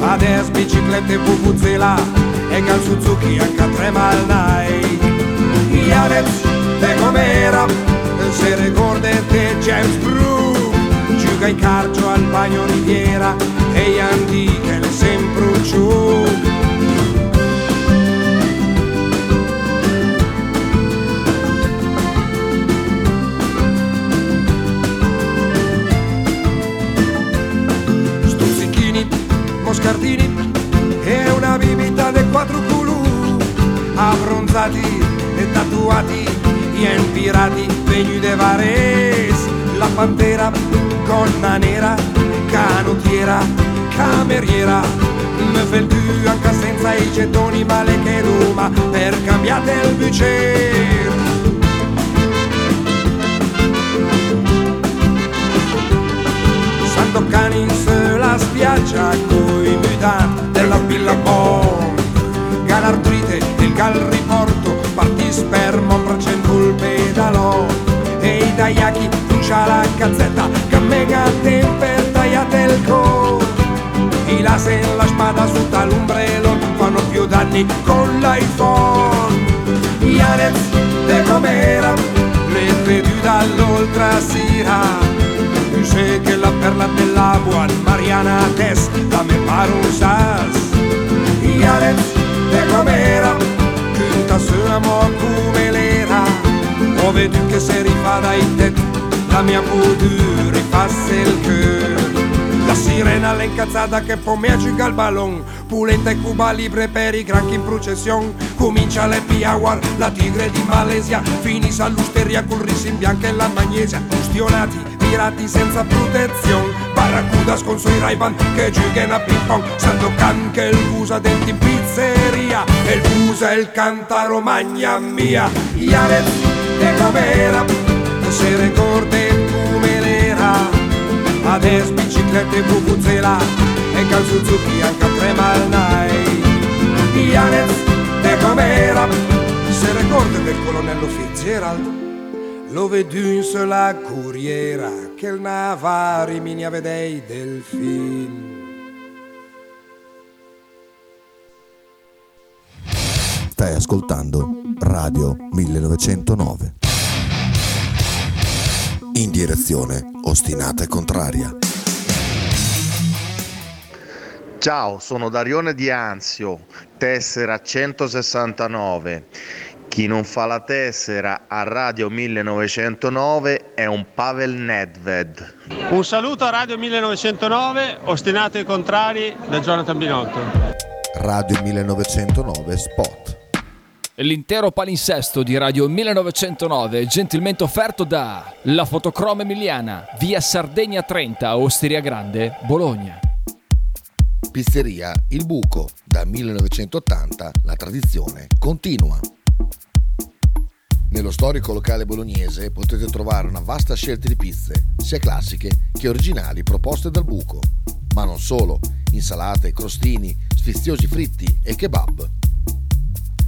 Adesso biciclette Vuvuzela e cal Suzuki H3 Malnai Janez de Gomera se ricorda te James Brew. Giuga in carcio al bagno Riviera e gli antiche le sempre giù. Stuzzichini, moscardini e una bibita de quattro culù abbronzati e tatuati e pirati vegni de Vares la pantera gonna nera canottiera cameriera. Me fel tu anche senza i gettoni male che ruma per cambiate il bucer Sandokan in sulla spiaggia coi mutant della Billabong Galartrite, il gal E i daiaki, puncia la cazzetta, cammega temper tagliate il co I laser, la spada su l'ombrello fanno più danni con l'iPhone. Janez de Gomera, le vedi dall'oltre sera sé che la perla della buona Mariana Tess la me pare un sas. Janez de Gomera Cunta sua mo come l'era Ho veduto che se rifà dai tet La mia voodoo rifasse il cœur La sirena l'incazzata che poi mi aggiunga il ballon Pulenta e Cuba libre per i granchi in procession Comincia le Piawar, la tigre di Malesia Finis all'usteria col riso in bianca e la magnesia. Ustionati, pirati senza protezione. Barracudas con suoi Ray-Ban che giocano a ping pong Sandokan che il usa dentro in pizzeria. E il usa il canta Romagna mia. Janez e Gomera Se ricorda come l'era. Adesso biciclette Vuvuzela e cal Suzuki anche a tre malnai Janez de Gomera Se ricorda del colonnello Fitzgerald. Lo vedo in sola corriera che il navari mi ne vedei del film Stai ascoltando Radio 1909. In direzione ostinata e contraria. Ciao, sono Darione Di Anzio, tessera 169. Chi non fa la tessera a Radio 1909 è un Pavel Nedved. Un saluto a Radio 1909, ostinati e contrari da Jonathan Binotto. Radio 1909 Spot. L'intero palinsesto di Radio 1909 è gentilmente offerto da La Fotocroma Emiliana, via Sardegna 30, Osteria Grande, Bologna. Pizzeria Il Buco, da 1980 la tradizione continua. Nello storico locale bolognese potete trovare una vasta scelta di pizze, sia classiche che originali proposte dal buco. Ma non solo, insalate, crostini, sfiziosi fritti e kebab.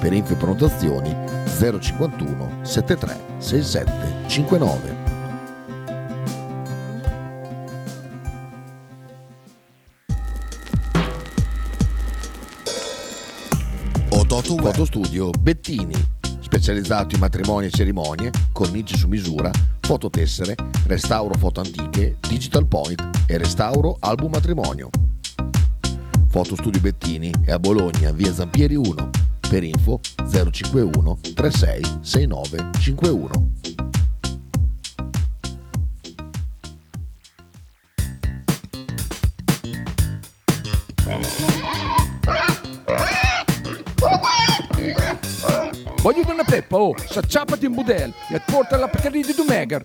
Per info e prenotazioni 051 73 67 59. Ototo Foto Studio Bettini, specializzato in matrimoni e cerimonie, cornici su misura, fototessere, restauro foto antiche, digital point e restauro album matrimonio. Foto Studio Bettini è a Bologna, via Zampieri 1. Per info 051 36 69 51. Voglio una peppa, oh, s'acciappati in budel e porta la Pcaridi di Dumegar.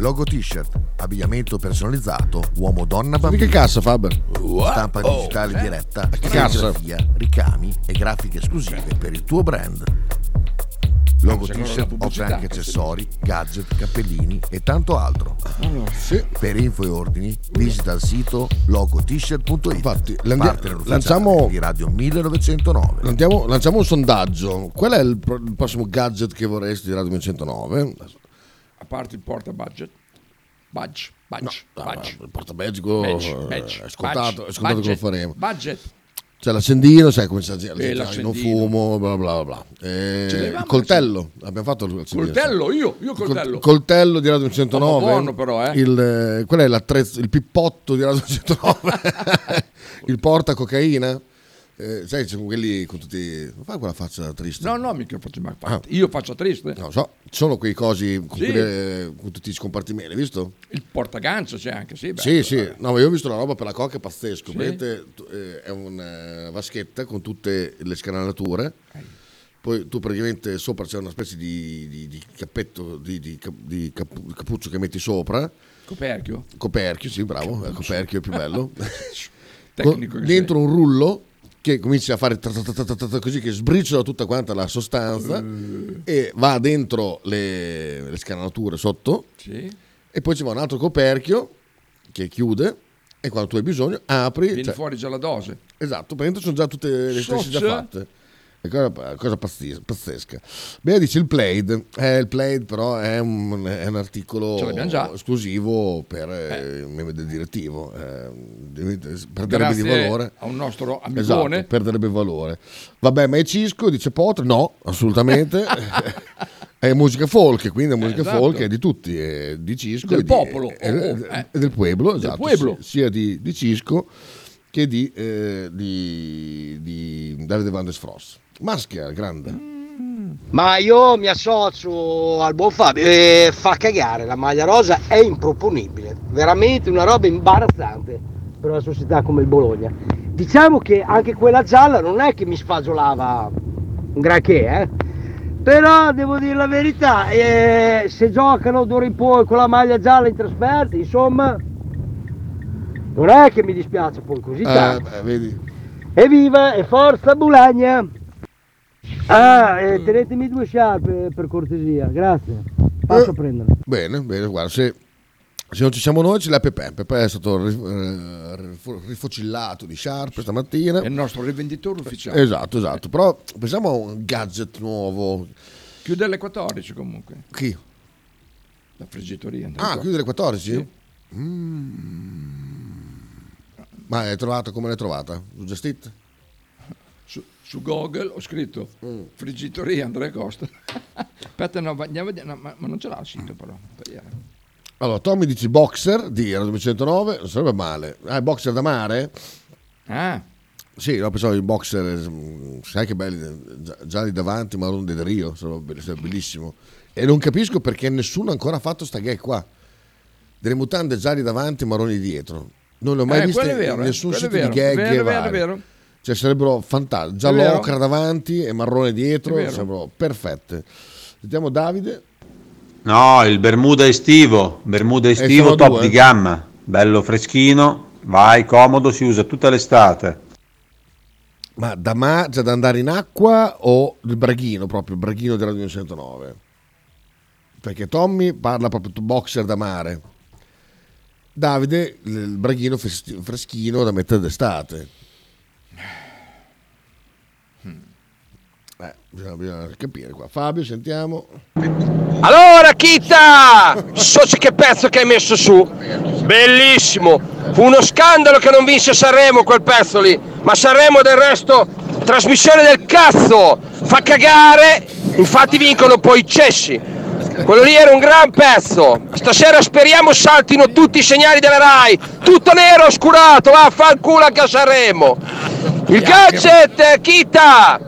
Logo t-shirt, abbigliamento personalizzato, uomo, donna, bambino. che cassa, Faber? Stampa Oh, digitale eh? diretta, Che cassa? serigrafia, ricami e grafiche esclusive per il tuo brand. Logo t-shirt offre anche accessori, gadget, cappellini e tanto altro. Allora, sì. Per info e ordini visita il sito logotshirt.it. Infatti, landia- lanciamo di Radio 1909. Lanciamo, lanciamo un sondaggio. Qual è il, pro- il prossimo gadget che vorresti di Radio 1909? A parte il porta budget. Budge, budge, budge. Il portabelgico Badge, eh, badge, è scontato, badge, è scontato che lo faremo. Budget. C'è l'accendino, sai come si gente, Eh, non fumo, bla bla bla. Eh, il coltello, abbiamo fatto il Coltello, io, io Il col- coltello. coltello di Radio 109. Oh, buono però, eh. Il, eh, qual è l'attrezzo, il pippotto di Radio 109? [LAUGHS] il porta cocaina? Eh, sai, c'è quelli con tutti... Non fai quella faccia triste. No, no, mica faccio mai Ah. Io faccio triste. Lo so, ci sono quei cosi con, Sì. quelle- con tutti i scompartimenti, hai visto? Il portagancio c'è anche, sì. beh, sì, sì, eh. no, ma io ho visto la roba per la coca è pazzesco. Sì. Tu- eh, è una vaschetta con tutte le scanalature. Poi tu praticamente sopra c'è una specie di, di- di cappetto, di, di cap- di capu- cappuccio che metti sopra. Coperchio. Coperchio, sì, bravo, coperchio è più bello. [LAUGHS] Tecnico Con- dentro un rullo che comincia a fare così che sbriciola tutta quanta la sostanza e va dentro le, le scanalature sotto Sì. e poi ci va un altro coperchio che chiude e quando tu hai bisogno apri Viene cioè- fuori già la dose. esatto per dentro sono già tutte le stesse già fatte È una cosa, cosa pazzesca. Beh, dice il Plaid. Eh, il Plaid però è un, è un articolo esclusivo per eh, il membro del direttivo. Eh, deve- perderebbe Grazie di valore. a un nostro amicone. Esatto, perderebbe valore. Vabbè, ma è Cisco, dice Potre? No, assolutamente. [LAUGHS] [LAUGHS] è musica folk, quindi è musica esatto. folk, è di tutti, è di Cisco. Del di- popolo, è- è- eh. è del pueblo, Del esatto, pueblo. sia di, di Cisco che di, eh, di, di Davide Van der Frost. Maschera, grande. Ma io mi associo al buon Fabio e fa cagare, la maglia rosa è improponibile, veramente una roba imbarazzante per una società come il Bologna. Diciamo che anche quella gialla non è che mi sfagiolava un granché, eh? Però devo dire la verità, eh, se giocano d'ora in poi con la maglia gialla in trasferta, insomma, non è che mi dispiace poi così Eh, tanto. beh, vedi. Evviva e forza Bulagna! Ah, eh, tenetemi due sciarpe per cortesia, grazie. Passo a prendere. Bene, bene, guarda, se, se non ci siamo noi, c'è la Pepe. Pepe è stato eh, rifo- rifocillato di Sharp stamattina. È il nostro rivenditore ufficiale. Esatto, esatto. Però pensiamo a un gadget nuovo. Chiude alle 14 comunque. Chi? La friggitoria. Ah, chiude alle 14? Mm. Ma hai trovato come l'hai trovata? Su Just Eat? Su, Google ho scritto Mm. friggitoria Andrea Costa. [LAUGHS] Aspetta, no, andiamo a vedere, no, ma, ma non ce l'ha il sito però. speriamo. Allora, Tommy dice boxer di Radio 209, non sarebbe male. Ah, boxer da mare? Ah. Sì, no, pensavo i boxer, mm, sai che belli, già, già lì davanti, Marron del Rio, sarebbe, be- sarebbe bellissimo. E non capisco perché nessuno ancora ha fatto sta gag qua. Delle mutande gialli davanti, marroni dietro. Non le ho mai Eh, è vero, in eh, nessun è sito di vero, gag. vero, e vero, vero. Cioè sarebbero fantastiche. Giallo ocra davanti e marrone dietro, sarebbero perfette. Sentiamo Davide. No, il Bermuda estivo, Bermuda estivo top due? di gamma, bello freschino, vai comodo, si usa tutta l'estate. Ma da, ma- cioè da andare in acqua o il braghino proprio, il braghino della 209? Perché Tommy parla proprio boxer da mare. Davide, il braghino freschino da mettere d'estate. Eh, bisogna, bisogna capire qua. Fabio, sentiamo. Allora, Kita! Soci che pezzo che hai messo su! Bellissimo! Fu uno scandalo che non vinse Sanremo quel pezzo lì, ma Sanremo del resto, trasmissione del cazzo! Fa cagare, infatti vincono poi i cessi. Quello lì era un gran pezzo. Stasera speriamo saltino tutti i segnali della Rai. Tutto nero oscurato, va a fanculo anche a Sanremo. Il gadget, Kita!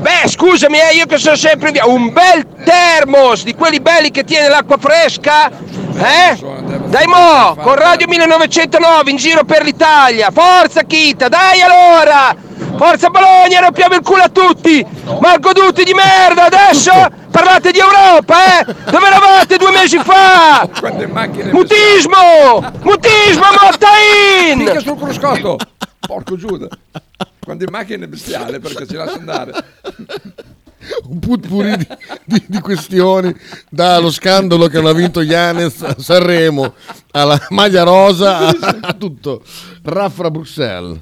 Beh, scusami, eh, io che sono sempre in via. Un bel termos di quelli belli che tiene l'acqua fresca. Eh? Dai mo, con Radio 1909 in giro per l'Italia. Forza Kita, dai allora! Forza Bologna, rompiamo il culo a tutti! Malgoduti di merda, adesso parlate di Europa, eh? Dove eravate due mesi fa? Mutismo! Mutismo, morta Mica sul cruscotto! Porco Giuda! Quando in macchina è bestiale perché ci lascia andare. Un putpuri di, di- di questioni, dallo scandalo che hanno vinto Yanez a Sanremo, alla maglia rosa, a, tutto. Raffra Bruxelles.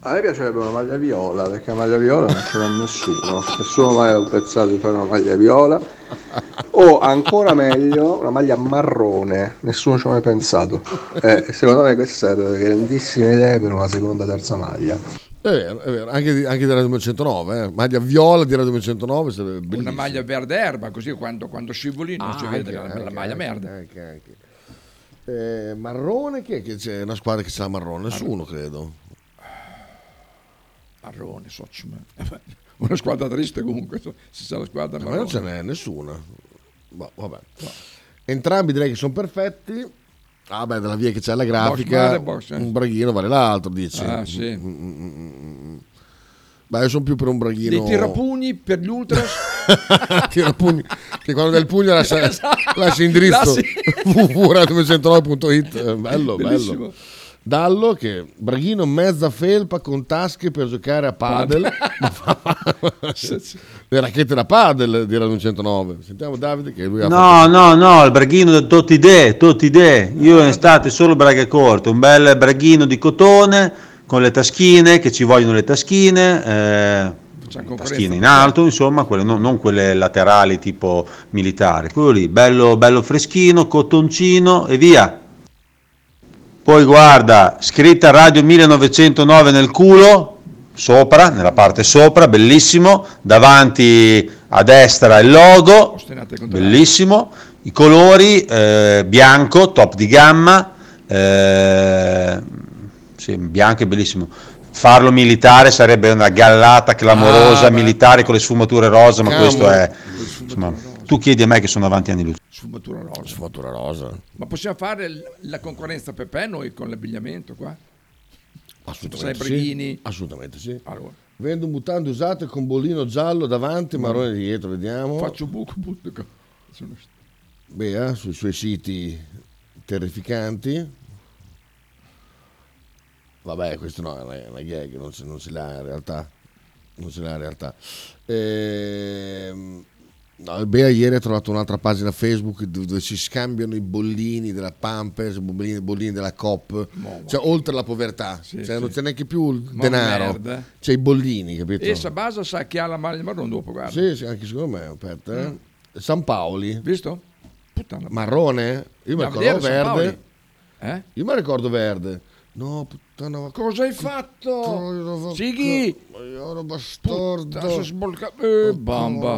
A me piacerebbe una maglia viola, perché la maglia viola non ce l'ha nessuno, nessuno mai ha pensato di fare una maglia viola. O ancora meglio, una maglia marrone, nessuno ci ha mai pensato. Eh, secondo me queste sarebbero delle grandissime idee per una seconda terza maglia. È vero, è vero, anche di, anche Radio 209, eh. maglia viola di Radio 209 sarebbe Una maglia verde erba, così quando, quando scivoli non Ah, si vede anche, la, la maglia merda. anche, anche. Eh, marrone, chi è che c'è una squadra che sa marrone? Nessuno, credo. Marrone, Sochman. [LAUGHS] Una squadra triste comunque, se sa la squadra Ma non marrone. ce n'è nessuna. Boh, vabbè. Entrambi direi che sono perfetti. Ah, beh, dalla via che c'è la grafica, box, eh. un braghino vale l'altro, dici. Ah, sì. Mm, mm, mm. Beh, io sono più per un braghino. Dei tirapugni per gli ultras. [LAUGHS] Tirapugni, che quando il pugno lascia, [LAUGHS] Esatto. lascia indirizzo Lasci- www.909.it bello, Bellissimo. bello Dallo che braghino mezza felpa con tasche per giocare a padel [LAUGHS] le racchette da padel di Radio 109 sentiamo Davide che lui ha No, no, no, il braghino da tutti idee, tutti idee. Io in estate solo braghe corte, un bel braghino di cotone con le taschine, che ci vogliono le taschine, eh, taschine in alto, insomma, quelle, non, non quelle laterali tipo militari. Quello lì, bello, bello freschino, cottoncino e via. Poi guarda, scritta Radio 1909 nel culo, sopra, nella parte sopra, bellissimo, davanti a destra il logo, bellissimo, i colori, eh, bianco, top di gamma, eh, sì, bianco è bellissimo. Farlo militare sarebbe una gallata clamorosa Ah, militare con le sfumature rosa, ma Cavolo. questo è... insomma, tu chiedi a me che sono avanti anni luce. Sfumatura rosa. Sfumatura rosa. Ma possiamo fare la concorrenza Pepe noi con l'abbigliamento qua? Assolutamente Sai, sì. Breghini. Assolutamente sì. Allora. Vendo mutande usate con bollino giallo davanti, marrone dietro, vediamo. Faccio buco. Sono- Beh, eh, sui suoi siti terrificanti. Vabbè, questo no, è una, gag, non, si- non si l'ha in realtà. Non si l'ha in realtà. Ehm, no, Bea ieri ha trovato un'altra pagina Facebook dove, si scambiano i bollini della Pampers, i bollini, della Coop. Cioè, oltre la povertà. Sì, Cioè, sì. non c'è neanche più il Ma denaro. merda. C'è i bollini, capito? E Sabasa sa chi ha la maglia marrone dopo, guarda. Sì, sì, anche secondo me. Aspetta, eh. San Paoli. Visto? Puttana. Marrone? Io mi a ricordo verde. Eh? Io mi ricordo verde. No, puttana. Cosa hai fatto? Sighi! Io ero bastardo. Puttana, si è sbolca- Eh, bamba.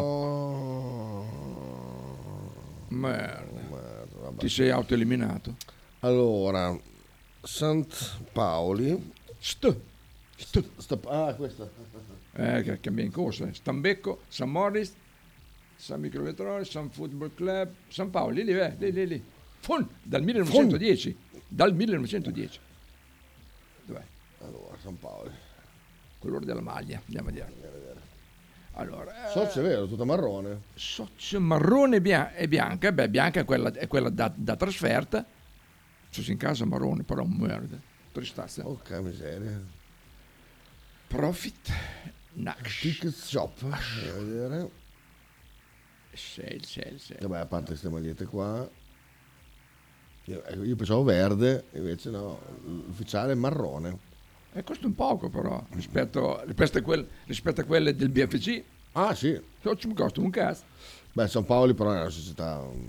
Merda. Ti sei autoeliminato. Allora, Sant Paoli. St. St. Sta- ah, questa. [LAUGHS] Eh, che cambia in corsa. eh. Stambecco, San Morris, San Microelettronico, San Football Club, San Paolo, lì, lì, eh, lì, lì, lì. Fon, dal 1910. Dal 1910. Dov'è? Allora, San Paoli. Colore della maglia, andiamo a vedere. Allora, eh, Socio è vero, tutta marrone. Socio marrone e bia- e bianca, beh, bianca è quella, è quella da, da trasferta. Socio in casa marrone, però merda. Tristazza. Porca miseria. Profit Nax. Ticket shop. Andiamo a vedere. Sale, sale, sale. Vabbè, a parte queste magliette qua. Io, ecco, io pensavo verde, invece no, l'ufficiale è marrone. E costa un poco però rispetto, rispetto, a, quel- rispetto a quelle del BFC. Ah sì. Ci costa un cazzo. Beh, San Paoli però è una società mm,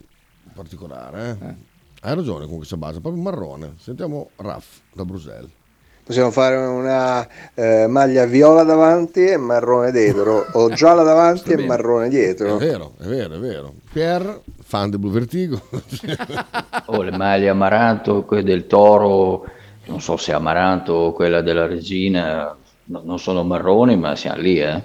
particolare. Eh? Hai ragione con questa base, proprio marrone. Sentiamo Raff da Bruxelles. Possiamo fare una eh, maglia viola davanti e marrone dietro, o gialla davanti e marrone dietro. È vero, è vero, è vero. Pier, fan del Blue Vertigo. [LAUGHS] Oh, le maglie Amaranto, quelle del Toro, non so se Amaranto o quella della Regina, no- non sono marroni, ma siamo lì, eh.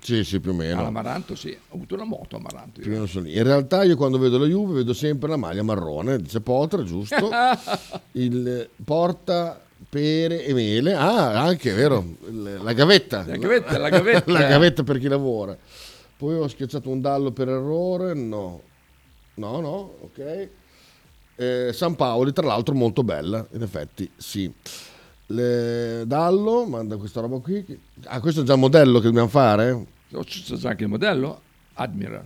sì, sì, più o meno. All'Amaranto sì, ho avuto una moto Amaranto. Lì. In realtà io quando vedo la Juve vedo sempre la maglia marrone, dice Potter, giusto? [LAUGHS] Il porta pere e mele. Ah, anche, vero, la gavetta. La gavetta, la gavetta. [LAUGHS] La gavetta per chi lavora. Poi ho schiacciato un dallo per errore, no. No, no, ok. Eh, San Paoli, tra l'altro, molto bella, in effetti, sì. Le- Dallo manda questa roba qui. Ah, questo è già il modello che dobbiamo fare? C'è già anche il modello? Admiral.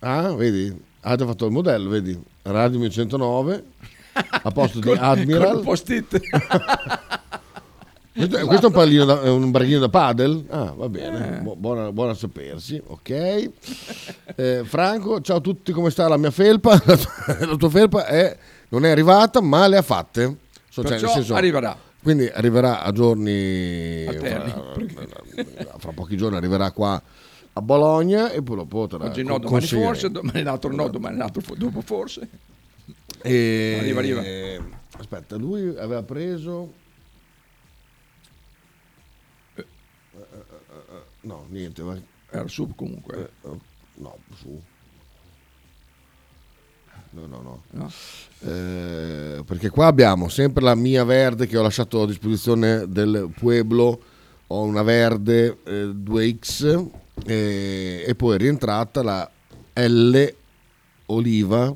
Ah, vedi? Ha già fatto il modello, vedi? Radio 1109 a posto di [LAUGHS] Admiral. con post-it. [LAUGHS] Questo, questo è un, pallino da, un braghino da padel? Ah, va bene, Eh. Bu- buona, buona a sapersi, ok. Eh, Franco, ciao a tutti, come sta la mia felpa? [LAUGHS] La tua, la tua felpa è- non è arrivata, ma le ha fatte. So, cioè, Perciò arriverà. Quindi arriverà a giorni... Alterni, Fra, [LAUGHS] fra pochi giorni arriverà qua a Bologna e poi lo potrà Oggi no, domani consegnare. forse, domani l'altro no, domani l'altro dopo forse. E... Arriva, arriva. Aspetta, lui aveva preso... No, niente. va- Era su comunque. Eh, eh, no, su. No, no, no. No? Eh, perché qua abbiamo sempre la mia verde che ho lasciato a disposizione del Pueblo. Ho una verde eh, 2X eh, e poi è rientrata la L Oliva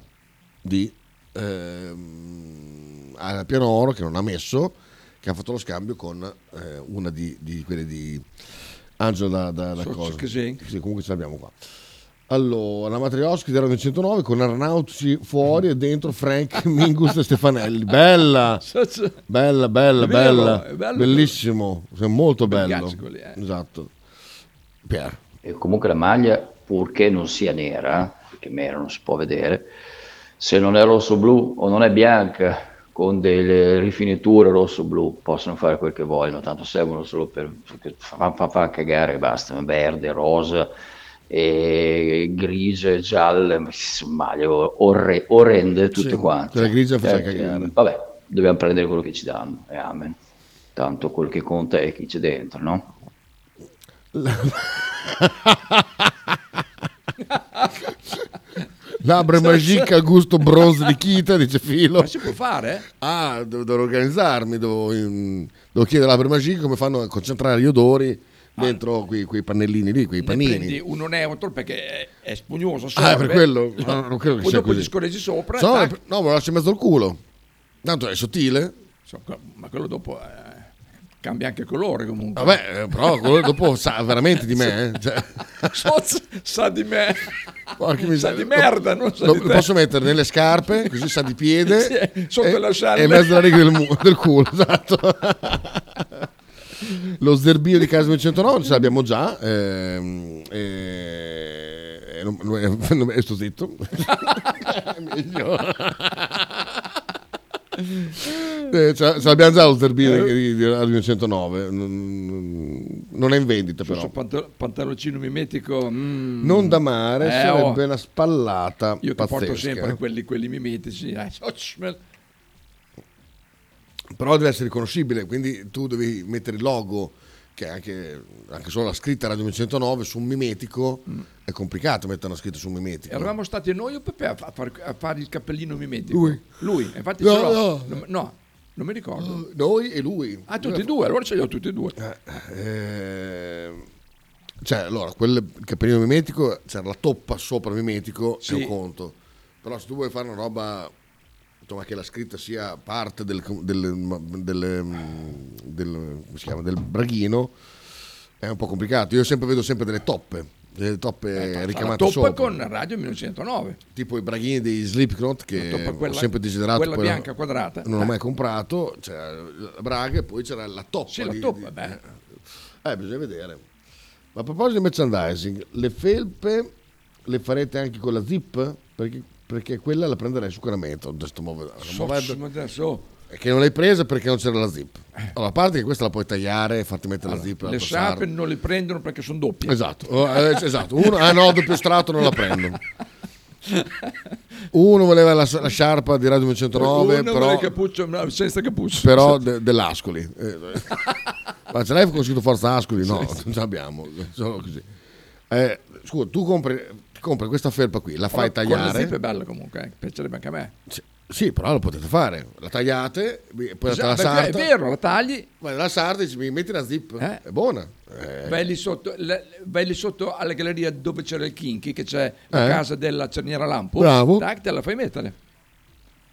di ehm, a Pianoro che non ha messo, che ha fatto lo scambio con eh, una di, di quelle di Angelo da, da, da So- cosa. che sì. Sì, comunque ce l'abbiamo qua. Allora, la Matrioschi era nel 109 con Arnauci fuori e dentro Frank [LAUGHS] Mingus e Stefanelli. Bella, bella, bella, bella, bello. bellissimo, è molto bello. eh. Esatto. Pier. E comunque la maglia, purché non sia nera, perché nera non si può vedere, se non è rosso-blu o non è bianca con delle rifiniture rosso-blu, possono fare quel che vogliono, tanto servono solo per fa, fa, fa cagare e basta, verde, rosa, e grigie, gialle, ma insomma, maglie orre- orrende tutte Sì, quante. quella grigia faceva Eh, cagare. Vabbè, dobbiamo prendere quello che ci danno, e amen. Tanto quello che conta è chi c'è dentro, no? [LAUGHS] [LAUGHS] Labbra magica al gusto bronzo di [LAUGHS] Kita, dice Filo. Ma si può fare? Ah, devo, devo organizzarmi, devo, mm, devo chiedere Labbra magica come fanno a concentrare gli odori dentro quei, quei pannellini lì, quei Ne prendi panini. uno neutro perché è, è spugnoso. Ah, è per quello? No, non credo che Poi sia dopo così. gli scorreggi sopra. No, no, me lo lascio in mezzo al culo. Tanto è sottile. So, ma quello dopo eh, cambia anche colore comunque. Vabbè, eh, però quello dopo sa veramente di me. eh. Cioè, So- [LAUGHS] sa di me. porca sa di merda, non sa lo, di lo posso mettere nelle scarpe, così sa di piede. [LAUGHS] Sì, sotto e, le ascialle. E in mezzo alla riga del, mu- del culo, esatto. Lo zerbio di casa 909 ce l'abbiamo già. ehm, e, e non, non- non- sto zitto. [LAUGHS] Meglio. Eh, ce, l'abbiamo già lo zerbino di, di, di Radio 109. Non, è in vendita, però. Questo pantal- pantaloncino mimetico. mm. Non da mare, Eh, sarebbe oh. una spallata Io che porto pazzesca. sempre quelli, quelli mimetici. eh, Però deve essere riconoscibile, quindi tu devi mettere il logo, che anche, anche solo la scritta Radio 109 su un mimetico, è complicato mettere una scritta su un mimetico. Eravamo stati noi o Pepe a, fa- a far- a fare il cappellino mimetico? Lui. Lui, infatti No, no. No, no, non mi ricordo. Noi e lui. Ah, tutti e due, allora ce li ho tutti e due. Eh, cioè, allora, quel cappellino mimetico, c'era la toppa sopra il mimetico, Sì. è un conto. Però se tu vuoi fare una roba, insomma, che la scritta sia parte del, del, del, del- come si chiama, del braghino, è un po' complicato. Io sempre vedo sempre delle toppe, delle toppe la ricamate toppa sopra. con Radio 1909. Tipo i braghini dei Slipknot che quella- ho sempre desiderato. quella bianca non- quadrata. Non ho mai comprato, c'era la braga e poi c'era la toppa. Sì, la di- toppa, di- beh. eh, bisogna vedere. Ma a proposito di merchandising, le felpe le farete anche con la zip? Perché, perché quella la prenderei sicuramente. È che non l'hai presa perché non c'era la zip. Allora, a parte che questa la puoi tagliare e farti mettere la zip. e Le sciarpe non le prendono perché sono doppie. Esatto, eh, esatto. Uno, ah no, doppio strato non la prendo. [LAUGHS] Uno voleva la, la sciarpa di Radio 109, Uno però, cappuccio, no, senza cappuccio. però [LAUGHS] de- dell'Ascoli. Eh, ma ce l'hai con scritto Forza Ascoli? No, non ce l'abbiamo. Solo così. Eh, scusa, tu compri, ti compri questa felpa qui, la fai Però Con la zip tagliare. è bella comunque, eh, piacerebbe anche a me. Sì, però lo potete fare. La tagliate, poi la Esatto, perché sarta. è vero, la tagli, Vai nella sarda e dici, mi metti la zip. È buona. Eh, vai, lì sotto, le- vai lì sotto alla galleria dove c'era il Kinky, che c'è la Eh. casa della cerniera Lampo. Bravo. Tac, te la fai mettere.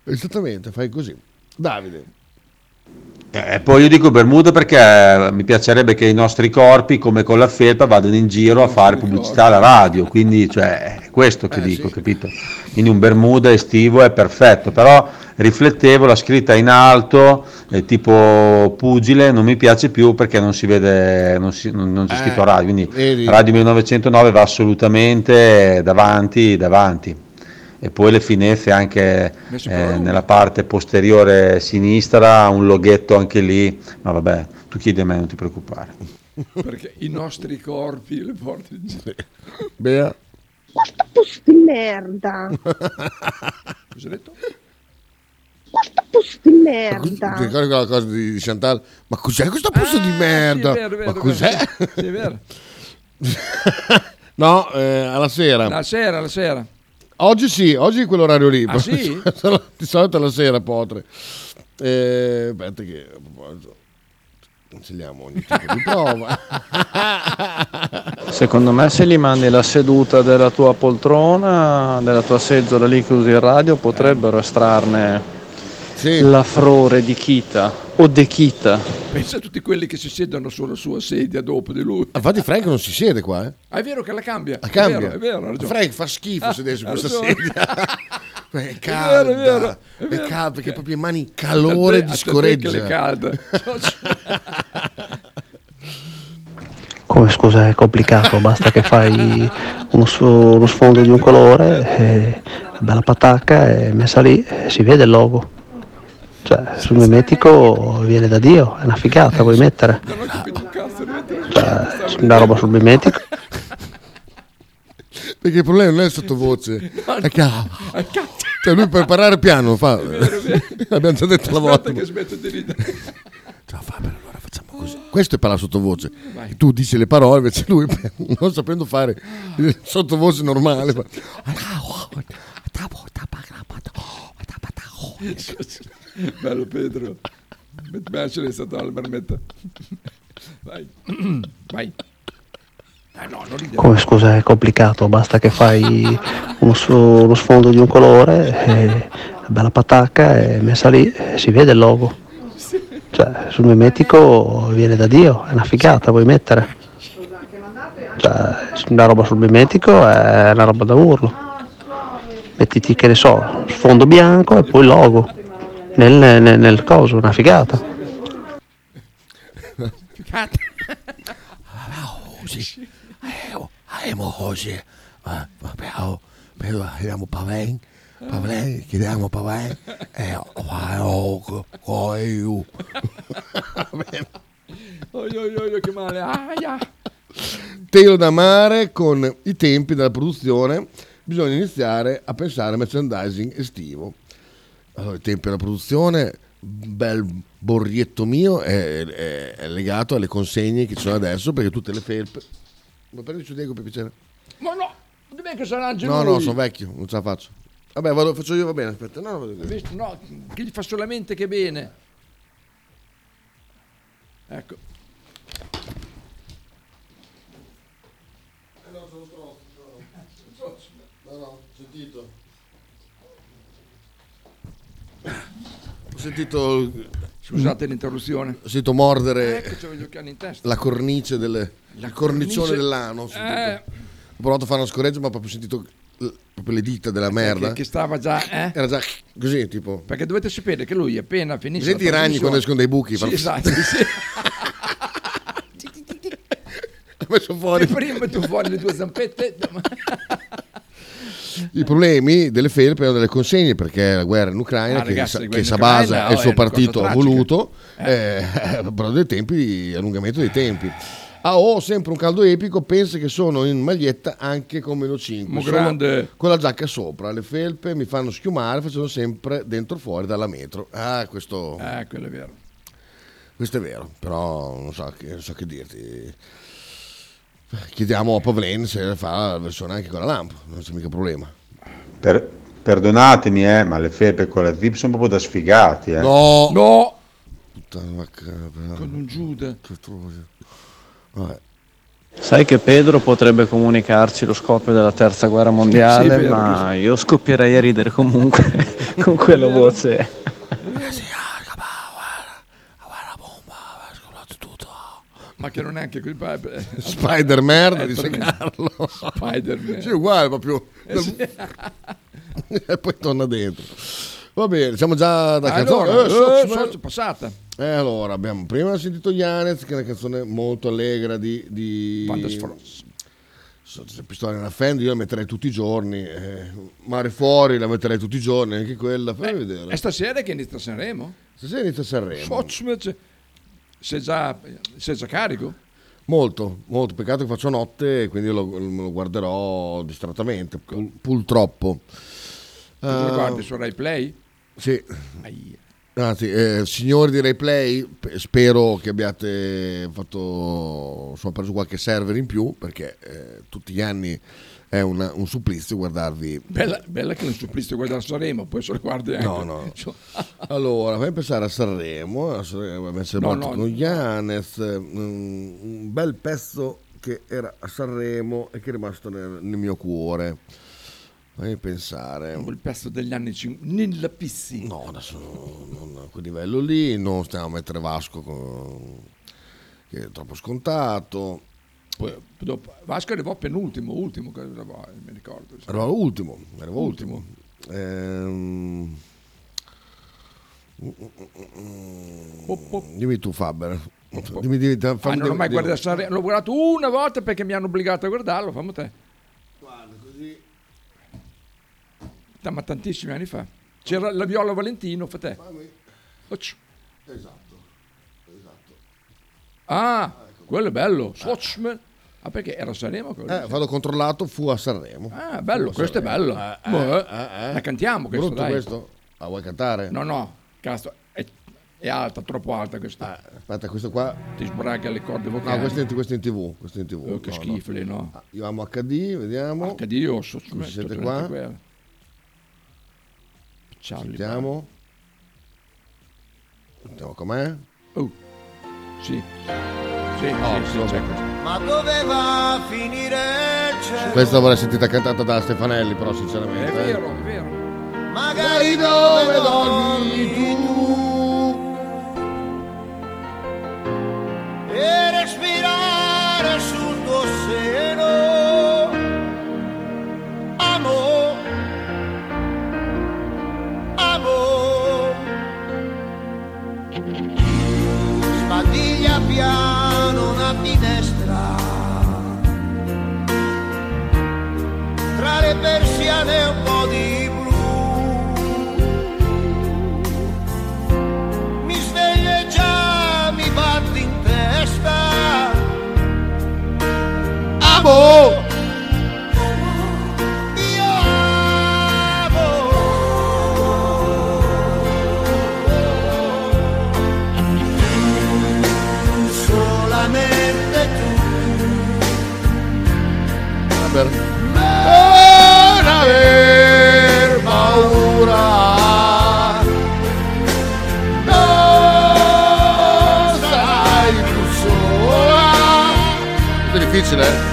Esattamente, fai così. Davide. E poi io dico Bermuda perché mi piacerebbe che i nostri corpi, come con la felpa, vadano in giro a fare pubblicità alla radio. Quindi, cioè, è questo che dico, capito? Quindi un Bermuda estivo è perfetto, però riflettevo la scritta in alto, eh, tipo pugile, non mi piace più perché non si vede, non, si- non- non c'è Eh, scritto radio. Quindi vedi. Radio 1909 va assolutamente davanti, davanti. E poi le finestre anche eh, nella parte posteriore sinistra, un loghetto anche lì, ma vabbè, tu chiedi a me, non ti preoccupare. Perché i nostri corpi le porti in giro. Bea. Pus di merda. [LAUGHS] Cosa hai detto? Pus di Ti merda. ricordi quella cosa di di Chantal? Ma cos'è questa puzza di Ah, merda? Sì, è vero, è vero, Ma cos'è? Sì, è vero. [LAUGHS] no, eh, alla sera. La sera, la sera. Oggi sì, oggi è quell'orario lì. Ah, sì? [LAUGHS] Di solito alla sera, Potre. Eh, aspetta che a proposito, cancelliamo ogni tipo di [LAUGHS] prova. Secondo me se gli mandi la seduta della tua poltrona, della tua seggiola lì che usi il radio, potrebbero estrarne l'affrore di Kita o de Kita. Pensa a tutti quelli che si siedono sulla sua sedia dopo di lui. Infatti Frank non si siede qua, eh. Ah, è vero che la cambia. La cambia. È vero, è vero, ragione. Frank fa schifo Ah, sedere su questa ragione. sedia. [LAUGHS] È vero, calda, è vero, è è vero. calda perché proprio in mani calore te- di scoreggia. calda. [LAUGHS] Come scusa è complicato, basta che fai uno, uno sfondo di un colore, e bella patacca e messa lì e si vede il logo. Cioè, sul mimetico viene da Dio, è una figata, vuoi mettere? Cioè, una roba sul mimetico. Perché il problema non è sottovoce, è che cioè lui per parlare piano fa. L'abbiamo già detto la volta. Che smetto di ridere. Questo è parlare sottovoce. Tu dici le parole, invece lui [LAUGHS] non sapendo fare il sottovoce normale. fa- Bello Pedro. Mettimi è stato alla marmetta. Vai. Vai. Ah no. Come scusa è complicato, basta che fai uno, uno sfondo di un colore, e bella patacca e messa lì e si vede il logo. Cioè, sul mimetico viene da Dio, è una figata, vuoi mettere? Cioè, una roba sul mimetico è una roba da urlo. Mettiti, che ne so, sfondo bianco e poi il logo. Nel, nel, nel coso, una figata. Così. Abbiamo così. Abbiamo, abbiamo Paven. Paven, chiediamo Paven. E oh, oh, io. Oi, oi, oi, che [LAUGHS] male. Aia. Telo da mare con i tempi della produzione bisogna iniziare a pensare a merchandising estivo. Allora, i tempi della produzione, bel borrietto mio è, è- è legato alle consegne che ci sono adesso perché tutte le felpe... Ma prendi su Diego per piacere? Ma no, dov'è che sarà anche No, lui? no, sono vecchio, non ce la faccio. Vabbè, vado, faccio io, va bene, aspetta. No, vado Hai visto? No, che gli fa solamente che bene. Ecco. [LAUGHS] No, no, ho sentito. Sentito... Scusate l'interruzione. Ho sentito mordere Ecco, in testa. la cornice del... La il cornicione cornice- dell'ano. ho. Eh. Ho provato a fare una scoreggia, ma ho proprio sentito proprio le dita della merda. Che, che stava già, eh? Era già così, tipo... Perché dovete sapere che lui appena finisce Senti i ragni quando escono dai buchi? Sì, fa- esatto, sì. [LAUGHS] Ha messo fuori. E prima tu fuori le tue zampette. [LAUGHS] I problemi delle felpe erano delle consegne perché la guerra in Ucraina, Ah, che, ragazzi, che in Sabasa Ucraina, e il oh, suo partito ha voluto, eh, [LAUGHS] però dei tempi di allungamento dei tempi. Ah, ho sempre un caldo epico, pensa che sono in maglietta anche con meno 5. Mo Sono grande. Con la giacca sopra, le felpe mi fanno schiumare, facendo sempre dentro fuori dalla metro. Ah, questo, Eh, quello è vero. questo è vero, però non so, che, non so che dirti. Chiediamo a Pavlen se fa la versione anche con la lampo, non c'è mica problema. Per- perdonatemi, eh, ma le felpe con la zip sono proprio da sfigati. Eh. No! No! Puttana. Con un Giuda. Vabbè. Sai che Pedro potrebbe comunicarci lo scoppio della terza guerra mondiale, Sì, vero, ma io scoppierei a ridere comunque [LAUGHS] con quella voce. Ma che non è anche [LAUGHS] Spider merda, Eh, dice tremendo. Carlo. Spider-Man. Sì, uguale proprio. Eh, sì. [LAUGHS] e poi torna dentro. Va bene, siamo già da canzone. Allora, Eh, so- so- so- passata. E allora, abbiamo prima sentito Yanez, che è una canzone molto allegra di... di... Van der Sfros. So- se Pistola nella Fend io la metterei tutti i giorni. eh, Mare fuori la metterei tutti i giorni, anche quella. Fai vedere. E stasera che inizia Sanremo? Stasera inizia Sanremo. Fotsmec. Sei già, sei già carico? Molto, molto. Peccato che faccio notte, quindi lo, lo guarderò distrattamente, pul- pultroppo. Cosa Eh, guardi su Rai Play? Sì. Aia. Anzi, eh, signori di Replay, spero che abbiate fatto, insomma, preso qualche server in più, perché eh, tutti gli anni è una- un supplizio guardarvi. Bella, bella che non supplizio guardare Sanremo, poi se lo guardi anche. No, no. [LAUGHS] Allora, fai pensare a Sanremo, a Sanremo abbiamo No, no. con mm, un bel pezzo che era a Sanremo e che è rimasto nel, nel mio cuore. Fammi pensare. Il pezzo degli anni 50, Nilla Pissi. No, adesso non a quel livello lì, non stiamo a mettere Vasco con- che è troppo scontato. Poi, dopo, Vasco arrivò penultimo, ultimo, arrivò, mi ricordo. Arrivò ultimo, arrivò Ultimo. ultimo. Ehm, Dimmi tu Faber. Dimmi, dimmi, fammi- Ah, non ho mai guardato Sanremo, l'ho guardato una volta perché mi hanno obbligato a guardarlo, fammi te. Da- ma tantissimi anni fa. C'era la Viola Valentino, fa te. Occ. Esatto. esatto. Ah, quello è bello. Swatchman. Ah, perché era a Sanremo? Eh, vado controllato, fu a Sanremo. Ah, bello, Fu questo è bello. Eh, eh, Boh, eh, eh. La cantiamo questo, Brutto dai. questo? La vuoi cantare? No, no, cazzo, è, è alta, troppo alta questa. Aspetta, questo qua. Ti sbraghi alle corde vocali. No, questo è, in- questo è in tv. Questo è in TV. Oh, che No, schifo lì, no. Ah, Io amo HD, vediamo. HD, io so, Come siete qua? Charlie Sentiamo. Sentiamo com'è. Oh. Sì. Sì, Oh, sì, sì, vabbè. c'è questo. Ma dove va a finire il cielo? Questa vorrei sentita cantata da Stefanelli, però sinceramente. È eh. vero, è vero. Magari dove dormi tu E respirare sul tuo seno Amo Amo Sbadiglia piano una finestra le persiane un po' di mi sveglio e già mi batti in testa. Amo! Io amo! Solamente tu. Per... Non aver paura. Non sarai più sola. Questo è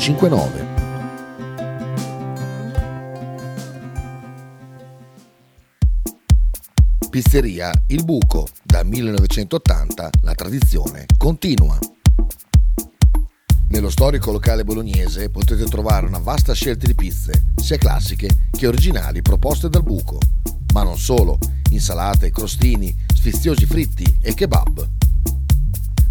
59. Pizzeria Il Buco. Da 1980 la tradizione continua. Nello storico locale bolognese potete trovare una vasta scelta di pizze, sia classiche che originali proposte dal buco. Ma non solo, insalate, crostini, sfiziosi fritti e kebab.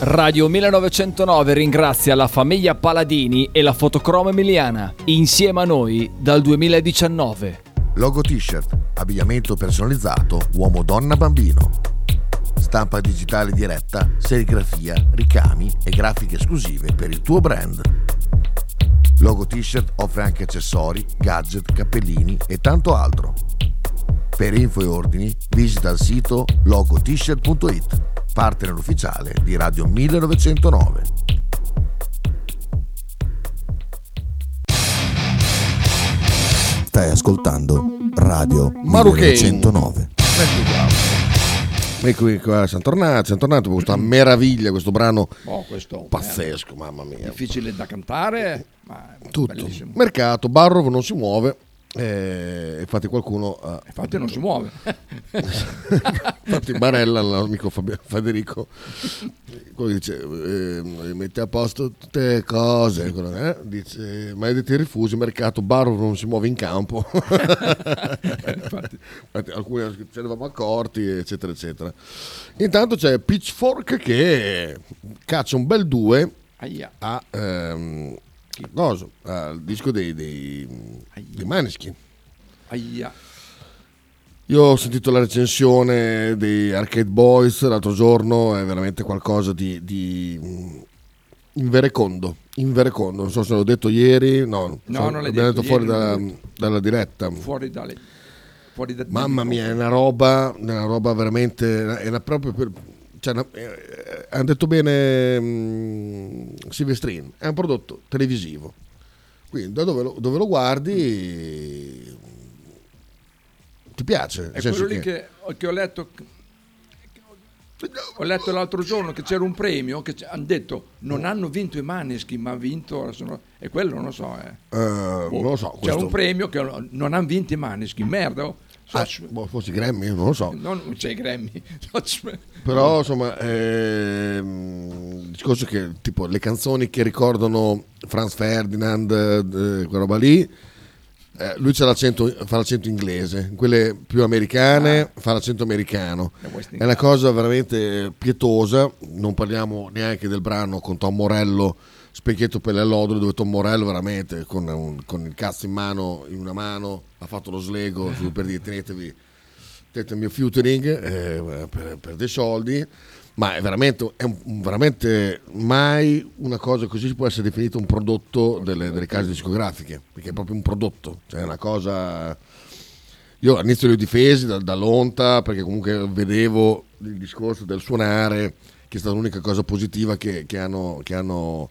Radio 1909 ringrazia la famiglia Paladini e la fotocromo emiliana, insieme a noi dal 2019. Logo t-shirt, abbigliamento personalizzato uomo donna bambino. Stampa digitale diretta, serigrafia, ricami e grafiche esclusive per il tuo brand. Logo t-shirt offre anche accessori, gadget, cappellini e tanto altro. Per info e ordini visita il sito logotshirt.it, partner ufficiale di Radio 1909. Stai ascoltando Radio Marucchini. 1909. Ecco qua, siamo tornati, siamo tornati con questa meraviglia, questo brano Oh, questo pazzesco, mamma mia. difficile da cantare, ma è Tutto. bellissimo. Mercato, Barrov non si muove, eh, infatti qualcuno... ha- Infatti non si muove. [LAUGHS] infatti Barella, l'amico Fabio- Federico, quello dice, eh, mette a posto tutte le cose, quello, eh, dice, maledetti rifusi, mercato, Barrov non si muove in campo. [LAUGHS] infatti, alcuni ce ne eravamo accorti, eccetera, eccetera. Intanto c'è Pitchfork che caccia un bel 2 Aia. a ehm, cosa? al disco dei, dei, dei Maneskin. Aia. Io ho sentito la recensione dei Arcade Boys l'altro giorno, è veramente qualcosa di, di mm, inverecondo, inverecondo. Non so se l'ho detto ieri, no, No, so- non l'abbiamo detto detto fuori l'hai detto. dalla diretta. Fuori dalle... Fuori da Mamma mia, è una roba, una roba veramente, è una proprio per- cioè, una- eh, hanno detto bene mm, Silvestrin, è un prodotto televisivo. Quindi da dove lo, dove lo guardi ti piace. È quello lì che, che ho letto. Ho letto l'altro giorno che c'era un premio che hanno detto non hanno vinto i Maneschi, ma ha vinto. adesso no- E quello non lo so. Eh. Eh, non lo so. C'era questo- un premio che non hanno vinto i Maneschi, merda. oh. Ah, boh, forse i Grammy, non lo so. Non c'è i Grammy. Però insomma, ehm, il discorso è che tipo le canzoni che ricordano Franz Ferdinand, eh, quella roba lì, eh, lui c'ha l'accento, fa l'accento inglese, quelle più americane fa l'accento americano. È una cosa veramente pietosa, non parliamo neanche del brano con Tom Morello, Specchietto per le allodole, dove Tom Morello veramente con, un- con il cazzo in mano, in una mano, ha fatto lo slego per dire tenetevi tenete il mio featuring eh, per, per dei soldi, ma è veramente, è un- veramente mai una cosa così può essere definita un prodotto delle, delle case discografiche, perché è proprio un prodotto, cioè è una cosa... Io all'inizio li ho difesi da, dall'onta perché comunque vedevo il discorso del suonare, che è stata l'unica cosa positiva che, che hanno... Che hanno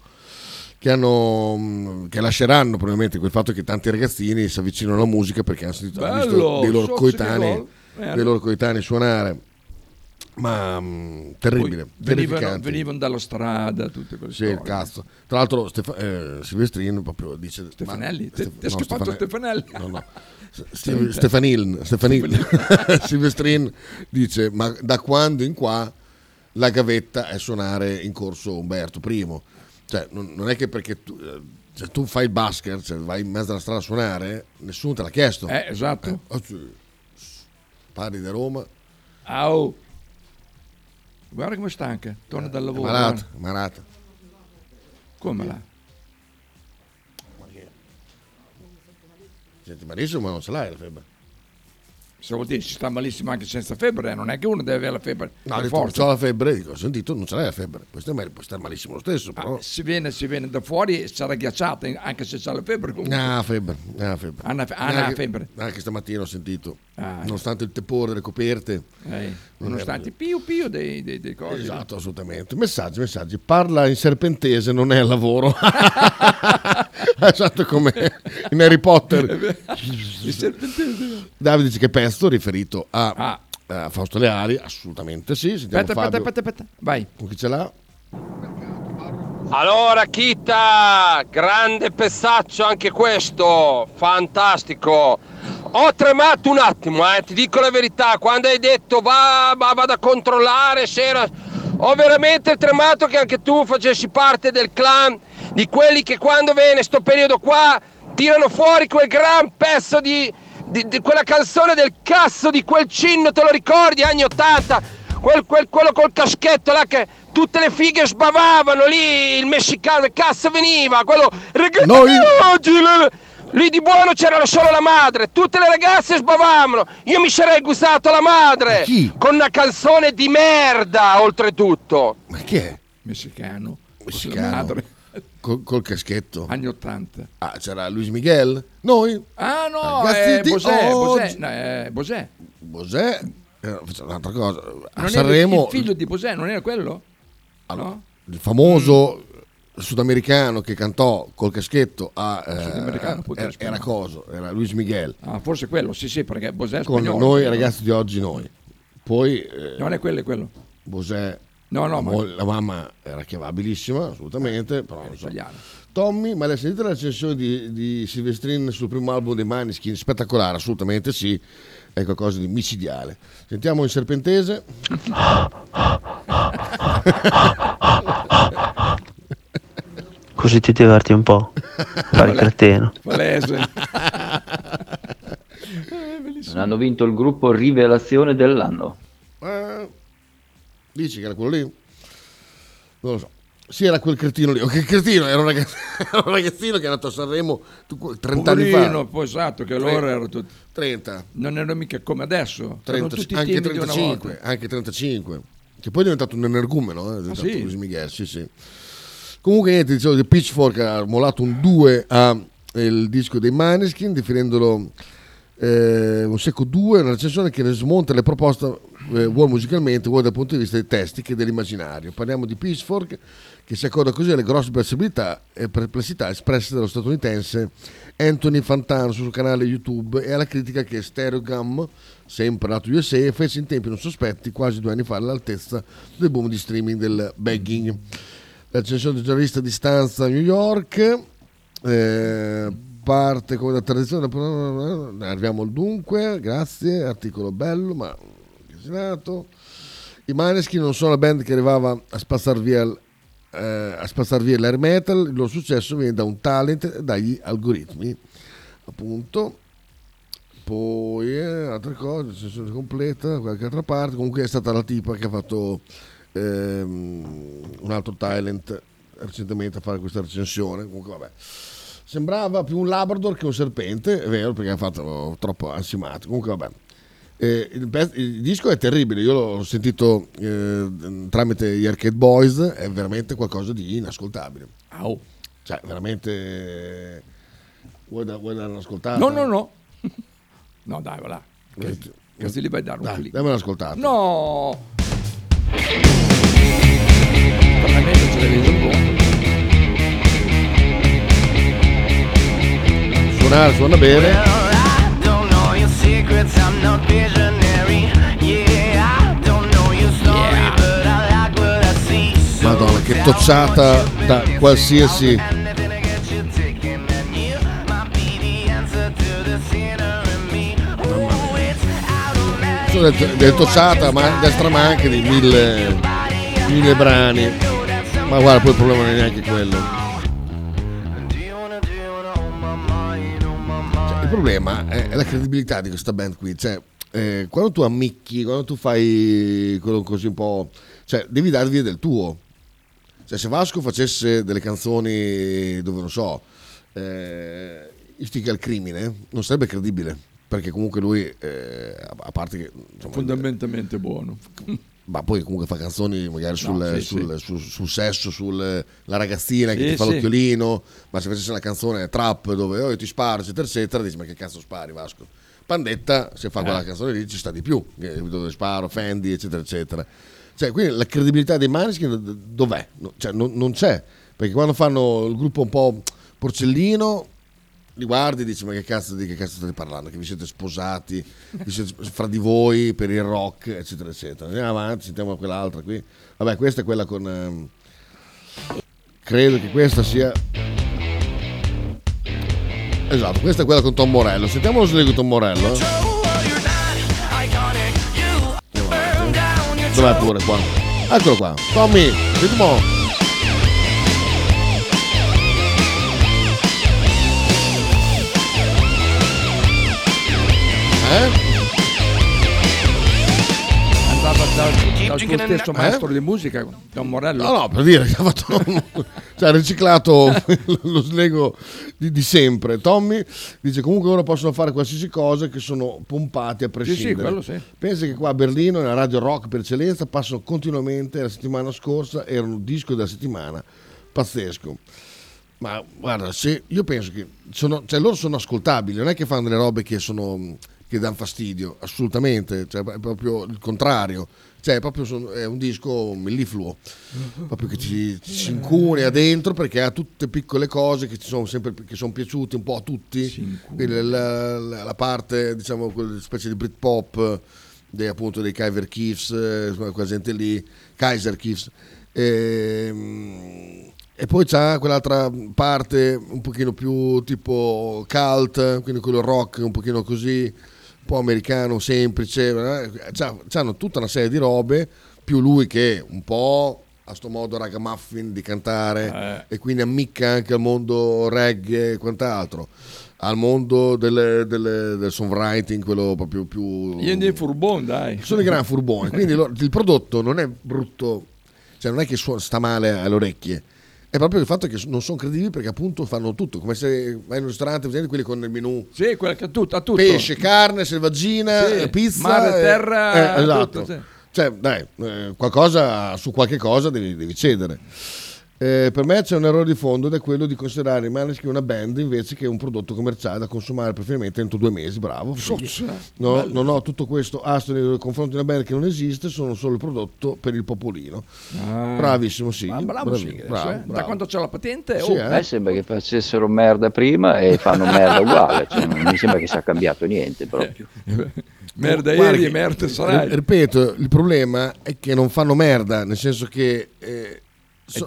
che, hanno, che lasceranno probabilmente quel fatto che tanti ragazzini si avvicinano alla musica perché hanno sentito hanno visto Bello, dei loro coetanei, gol. dei loro coetanei suonare ma mh, terribile venivano, venivano dalla strada, tutte quelle Sì, storie. cazzo. Tra l'altro Stefa- eh, Silvestrin proprio dice... Stefanelli? Ti- Stef- ti è scappato Stefanelli? No, no. [LAUGHS] Ste- Stefanil, Stefanil. [LAUGHS] Silvestrin dice, ma da quando in qua la gavetta è suonare in corso Umberto I? Cioè, non, non è che perché tu, eh, se tu fai il basket, cioè vai in mezzo alla strada a suonare, nessuno te l'ha chiesto. Eh, esatto. oh, sì. Parli da Roma, Au. Guarda come è stanca, torna dal lavoro. malata, guarda. malata. Come là? Senti malissimo, ma non ce l'hai la febbre. Se vuol dire si sta malissimo anche senza febbre, non è che uno deve avere la febbre. No, ho detto, forza. c'ho la febbre, dico, ho sentito, non ce l'hai la febbre. Questo è mal- può stare malissimo lo stesso, però. Se viene, se viene da fuori sarà ghiacciata, anche se c'ha la febbre. Comunque. Ah, febbre, ah, febbre. Ah, ah, una Neanche- febbre. Anche stamattina ho sentito, Ah. nonostante il tepore delle coperte. Eh, non nonostante più più dei, dei, dei cose. Esatto, assolutamente. Messaggi, messaggi. Parla in serpentese, non è al lavoro. [LAUGHS] esatto come in Harry Potter. [LAUGHS] Il serpentese. Davide dice che pezzo riferito a, Ah. a Fausto Leari, assolutamente sì. Sentiamo Aspetta, aspetta, Fabio. aspetta, aspetta. Vai. Con chi ce l'ha? Allora, Kita, grande pezzaccio anche questo, fantastico. Ho tremato un attimo, eh, ti dico la verità, quando hai detto va, va vado a controllare se era... Ho veramente tremato che anche tu facessi parte del clan di quelli che quando viene sto periodo qua tirano fuori quel gran pezzo di, di- di quella canzone del cazzo di quel cinno, te lo ricordi, anni 80? Quel- quel- quello col caschetto là che tutte le fighe sbavavano lì, il messicano, che cazzo veniva, quello ragazzi oggi le- lì di buono c'era solo la madre, tutte le ragazze sbavavano, io mi sarei gustato la madre con una canzone di merda oltretutto. Ma chi è? Messicano. Messicano. Col, col caschetto. Anni 80. Ah, c'era Luis Miguel? Noi? Ah no, è di Bosè, oggi. Bosè, no, Bosè. Bosè? Eh, facciamo un'altra cosa. A Non Sanremo, il figlio di Bosè, non era quello? no? il famoso sudamericano che cantò col caschetto a eh, era, era coso, era Luis Miguel. Ah, forse quello, sì, sì, perché Bosè è Con spagnolo. noi ragazzi di oggi noi. Poi eh, Non è quello, è quello. Bosè No, no, la ma- la mamma era chiamabilissima, assolutamente, però non so. Tommy, ma l'hai sentita la recensione di, di Silvestrin sul primo album dei Maniskin? Spettacolare, assolutamente sì, è qualcosa di micidiale. Sentiamo in serpentese. [LAUGHS] Così ti diverti un po'. Fare il cretino. Palese. [LAUGHS] Non hanno vinto il gruppo Rivelazione dell'anno. Eh, dici che era quello lì? Non lo so. Sì, era quel cretino lì. Oh, che cretino, era un, ragazz- [LAUGHS] era un ragazzino che è nato a Sanremo tu- 30 anni Poverino, fa. poi esatto, che 30. loro erano tutti... 30. Non erano mica come adesso. erano 30, tutti anche timidi una 35, volta. anche 35. Che poi è diventato un energumeno, eh, è diventato sì? Luis Miguel, sì, sì. Comunque niente, dicevo che Pitchfork ha mollato un 2 al disco dei Maneskin, definendolo eh, un secco 2, una recensione che ne smonta le proposte eh, vuoi musicalmente, vuoi dal punto di vista dei testi che dell'immaginario. Parliamo di Pitchfork che si accoda così alle grosse perplessità e perplessità espresse dallo statunitense Anthony Fantano sul canale YouTube e alla critica che Stereogum, sempre nato USA, fece in tempi non sospetti quasi due anni fa all'altezza del boom di streaming del begging. La recensione del giornalista di stanza a New York eh, parte come da tradizione. Arriviamo al dunque, grazie, articolo bello, ma casinato. I Maneskin non sono la band che arrivava a spazzar via, eh, a spazzar via l'air metal, il loro successo viene da un talent e dagli algoritmi, appunto. Poi eh, altre cose, sessione completa, qualche altra parte. Comunque è stata la tipa che ha fatto ehm, un altro talent recentemente a fare questa recensione. Comunque vabbè. Sembrava più un Labrador che un serpente, è vero, perché ha fatto troppo ansimato. Comunque vabbè. Eh, il, pezzo- il disco è terribile, io l'ho sentito eh, tramite gli Arcade Boys, è veramente qualcosa di inascoltabile. Cioè, veramente... Vuoi, da, vuoi dare un'ascoltata? No, no, no. [LAUGHS] No, dai, va là. Dai, Così li vai a dare un Dai, clic. dammi un'ascoltata. No! Parlamento ce l'avevi un po'. Suonare, suona bene. Secrets, I'm not visionary. Yeah, I don't know your story, but I like what I see. So Madonna, che tocciata da qualsiasi... Del tocciata, ma destra ma anche di mille, mille brani. Ma guarda, poi il problema non è neanche quello. Il problema è, è la credibilità di questa band qui. Cioè, eh, quando tu ammicchi, quando tu fai quello così un po'... Cioè, devi darvi del tuo. Cioè, se Vasco facesse delle canzoni dove, non so, eh, istiga al crimine, non sarebbe credibile. perché comunque lui, eh, a a parte che... insomma, Fondamentalmente buono. [LAUGHS] ma poi comunque fa canzoni magari sul, No, sì, sul- sul- sul sesso, sulla ragazzina che Sì, ti fa sì. l'occhiolino, ma se facesse una canzone trap dove oh, io ti sparo, eccetera, eccetera, dici ma che cazzo spari Vasco? Pandetta, se fa quella Eh. canzone lì ci sta di più, dove sparo, Fendi, eccetera, eccetera. Cioè, quindi la credibilità dei Maneskin dov'è? No, cioè, non, non c'è, perché quando fanno il gruppo un po' porcellino, li guardi e dici ma che cazzo, di che cazzo state parlando? Che vi siete sposati, vi siete fra di voi per il rock, eccetera, eccetera. Andiamo avanti, sentiamo quell'altra qui. Vabbè, questa è quella con... ehm, credo che questa sia... Esatto, questa è quella con Tom Morello. Sentiamo lo slego Tom Morello. eh. Dov'è pure qua? Eccolo qua. Tommy, ritmo. Eh? Andava dal, dal tuo stesso maestro di musica, Don Morello. No, no, per dire che [LAUGHS] ha fatto cioè, ha riciclato [LAUGHS] lo slego di, di sempre. Tommy dice comunque ora possono fare qualsiasi cosa che sono pompati a prescindere. quello sì. Pensa che qua a Berlino, nella radio rock per eccellenza, passano continuamente, la settimana scorsa erano disco della settimana, pazzesco. Ma guarda, se io penso che sono, cioè loro sono ascoltabili, non è che fanno delle robe che sono che danno fastidio, assolutamente, cioè, è proprio il contrario. Cioè, è proprio sono- è un disco mellifluo, proprio che ci, ci si incunea dentro perché ha tutte piccole cose che ci sono sempre che sono piaciute un po' a tutti. La, la- la parte, diciamo, quella specie di Britpop dei, appunto dei Kaiser Chiefs, eh, quella gente lì, Kaiser Chiefs. Ehm, e poi c'ha quell'altra parte un pochino più tipo cult, quindi quello rock un pochino così, po' americano, semplice. eh. C'hanno tutta una serie di robe, più lui che un po' a sto modo ragamuffin di cantare e quindi ammicca anche al mondo reggae e quant'altro, al mondo delle- delle- del songwriting, quello proprio più... Io ne furbon, dai. Sono i gran furboni, quindi lo- il prodotto non è brutto, cioè non è che suo- sta male alle orecchie, è proprio il fatto che non sono credibili perché appunto fanno tutto, come se vai in un ristorante, vedete quelli con il menù. Sì, quella che ha tutto, ha tutto. Pesce, carne, selvaggina, Sì, eh, pizza, mare, eh, terra, eh, esatto. tutto, sì. Cioè, dai, eh, qualcosa su qualche cosa devi, devi cedere. Eh, per me c'è un errore di fondo ed è quello di considerare i Maneskin una band invece che un prodotto commerciale da consumare preferentemente entro due mesi. Bravo. No, non ho tutto questo astro nei confronti di una band che non esiste, sono solo il prodotto per il popolino. Ah. Bravissimo, sì. Ma bravo, Bravi- sì, bravo, eh. Da bravo. quando c'è la patente? Sì, oh. eh. Sembra che facessero merda prima e fanno merda uguale, cioè, non mi sembra che sia cambiato niente proprio. [LAUGHS] Merda ieri, che- merda sarai. ri- Ripeto, il problema è che non fanno merda, nel senso che eh, so-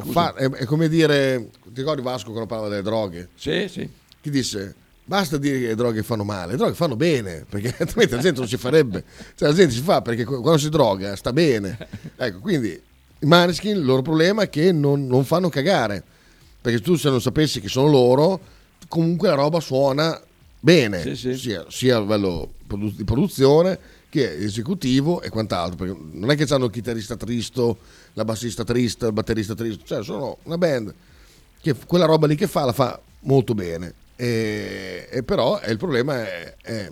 scusa? fa- è, è come dire, ti ricordi Vasco quando parlava delle droghe? Sì, sì. Chi disse? Basta dire che le droghe fanno male, le droghe fanno bene, perché [LAUGHS] altrimenti la gente non si farebbe. Cioè la gente si fa perché qu- quando si droga sta bene. Ecco, quindi i Maneskin, il loro problema è che non, non fanno cagare, perché tu se non sapessi che sono loro, comunque la roba suona bene, Sì, sì. Sia, sia a livello produ- di produzione che esecutivo e quant'altro, perché non è che hanno il chitarrista tristo, la bassista trista, il batterista tristo, cioè sono una band che quella roba lì che fa la fa molto bene. E, e però il problema è, è,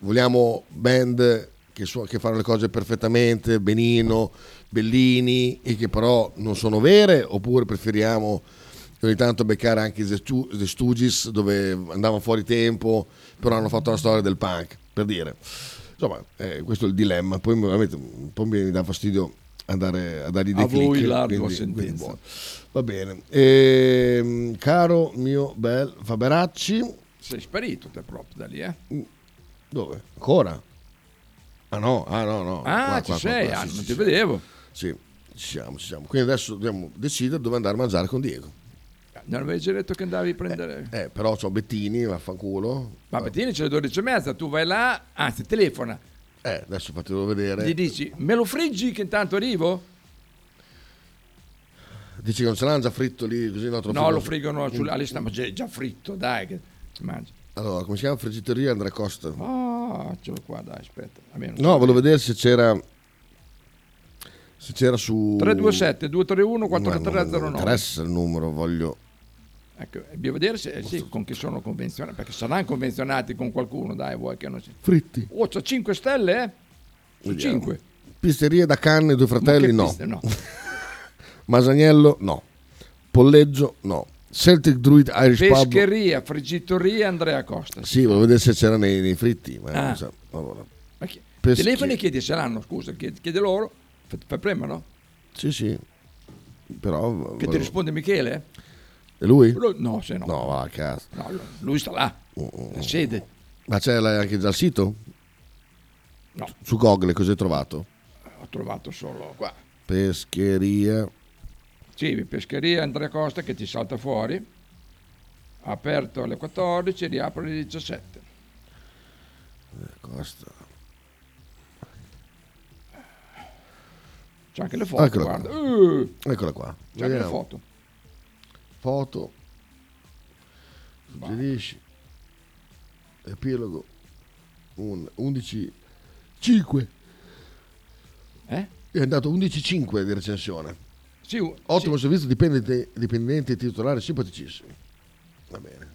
vogliamo band che, su- che fanno le cose perfettamente, benino, bellini e che però non sono vere oppure preferiamo ogni tanto beccare anche The, Stooges dove andavano fuori tempo però hanno fatto la storia del punk per dire insomma eh, questo è il dilemma poi veramente un po' mi dà fastidio andare a dargli dei A voi click, l'ardua quindi- sentenza. quindi. Va bene. Ehm, caro mio bel Faberacci, Sei sparito te proprio da lì, eh? dove? Ancora? Ah no, ah no, no. Ah, Qua, ci qua, sei, qua, ah, sì, non sì, ti sì. vedevo. Sì, ci siamo, ci siamo. Quindi adesso dobbiamo decidere dove andare a mangiare con Diego. Non avevi già detto che andavi a prendere... Eh, però ho Bettini, vaffanculo. Ma Bettini c'è le 12 e mezza, tu vai là, anzi telefona, Eh, adesso fatelo vedere. gli dici, me lo friggi che intanto arrivo? Dici che non ce l'hanno già fritto lì, così no? No, lo friggono- sulla lista, ma già già fritto, dai, che si mangia. Allora, come si chiama? Friggiteria Andrea Costa. Ah, ce l'ho qua, dai, aspetta. No, volevo vedere se c'era... Se c'era su... 327 231 Ma non- Non mi 4309. interessa il numero, voglio... Ecco, bisogna vedere se, eh, sì, con chi sono convenzionati, perché saranno convenzionati con qualcuno, dai, vuoi che non sia. Fritti. Oh, c'ha 5 stelle, eh? Su Vediamo. 5. Pisteria da canne, due fratelli, no. piste- no. [LAUGHS] Masaniello, no. Polleggio, no. Celtic Druid Irish Pub. Pescheria, friggitoria Andrea Costa. Sì, volevo vedere se c'era nei, nei fritti. Ma Ah. non so. Allora. Ma chi- Peschi- Telefoni e chiedi se l'hanno, scusa, chiedi, chiedi loro, fa, fa prima, no? Sì, sì. Però... Che ti risponde Michele? E lui? Lui- No, se no. No, va a casa. No, lui sta là, la sede. Ma c'è anche già il sito? No. Su Google cosa hai trovato? Ho trovato solo qua. Pescheria. Sì, pescheria Andrea Costa che ti salta fuori. Aperto alle 14, riapre alle 17. Costa. C'è anche le foto, Eccola guarda. qua. Uh, Eccola qua. c'è anche le Vediamo. foto. Foto. Suggerisci. Epilogo. Un 11 5. Eh? È andato 11-5 di recensione. Sì, Ottimo servizio dipendente, dipendenti e titolari simpaticissimi. Va bene.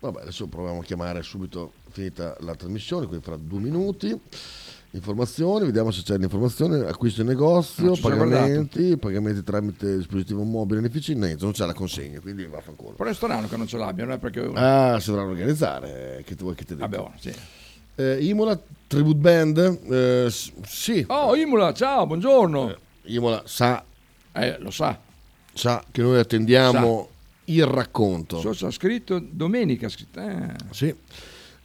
Vabbè, adesso proviamo a chiamare subito finita la trasmissione, quindi fra due minuti. Informazioni, vediamo se c'è l'informazione, acquisto in negozio, sono pagamenti, pagamenti tramite dispositivo mobile in efficienza, non c'è la consegna, quindi vaffanculo. Però è strano che non ce l'abbiano, eh, perché... Ah, si dovranno organizzare, eh, che tu vuoi che ti dica. Vabbè, oh, sì. Eh, Imola, Tribute Band, eh, sì. Oh, Imola, ciao, buongiorno. Imola sa, Eh, lo sa. sa che noi attendiamo il racconto. So, c'ha scritto domenica, ha scritto, eh. Sì.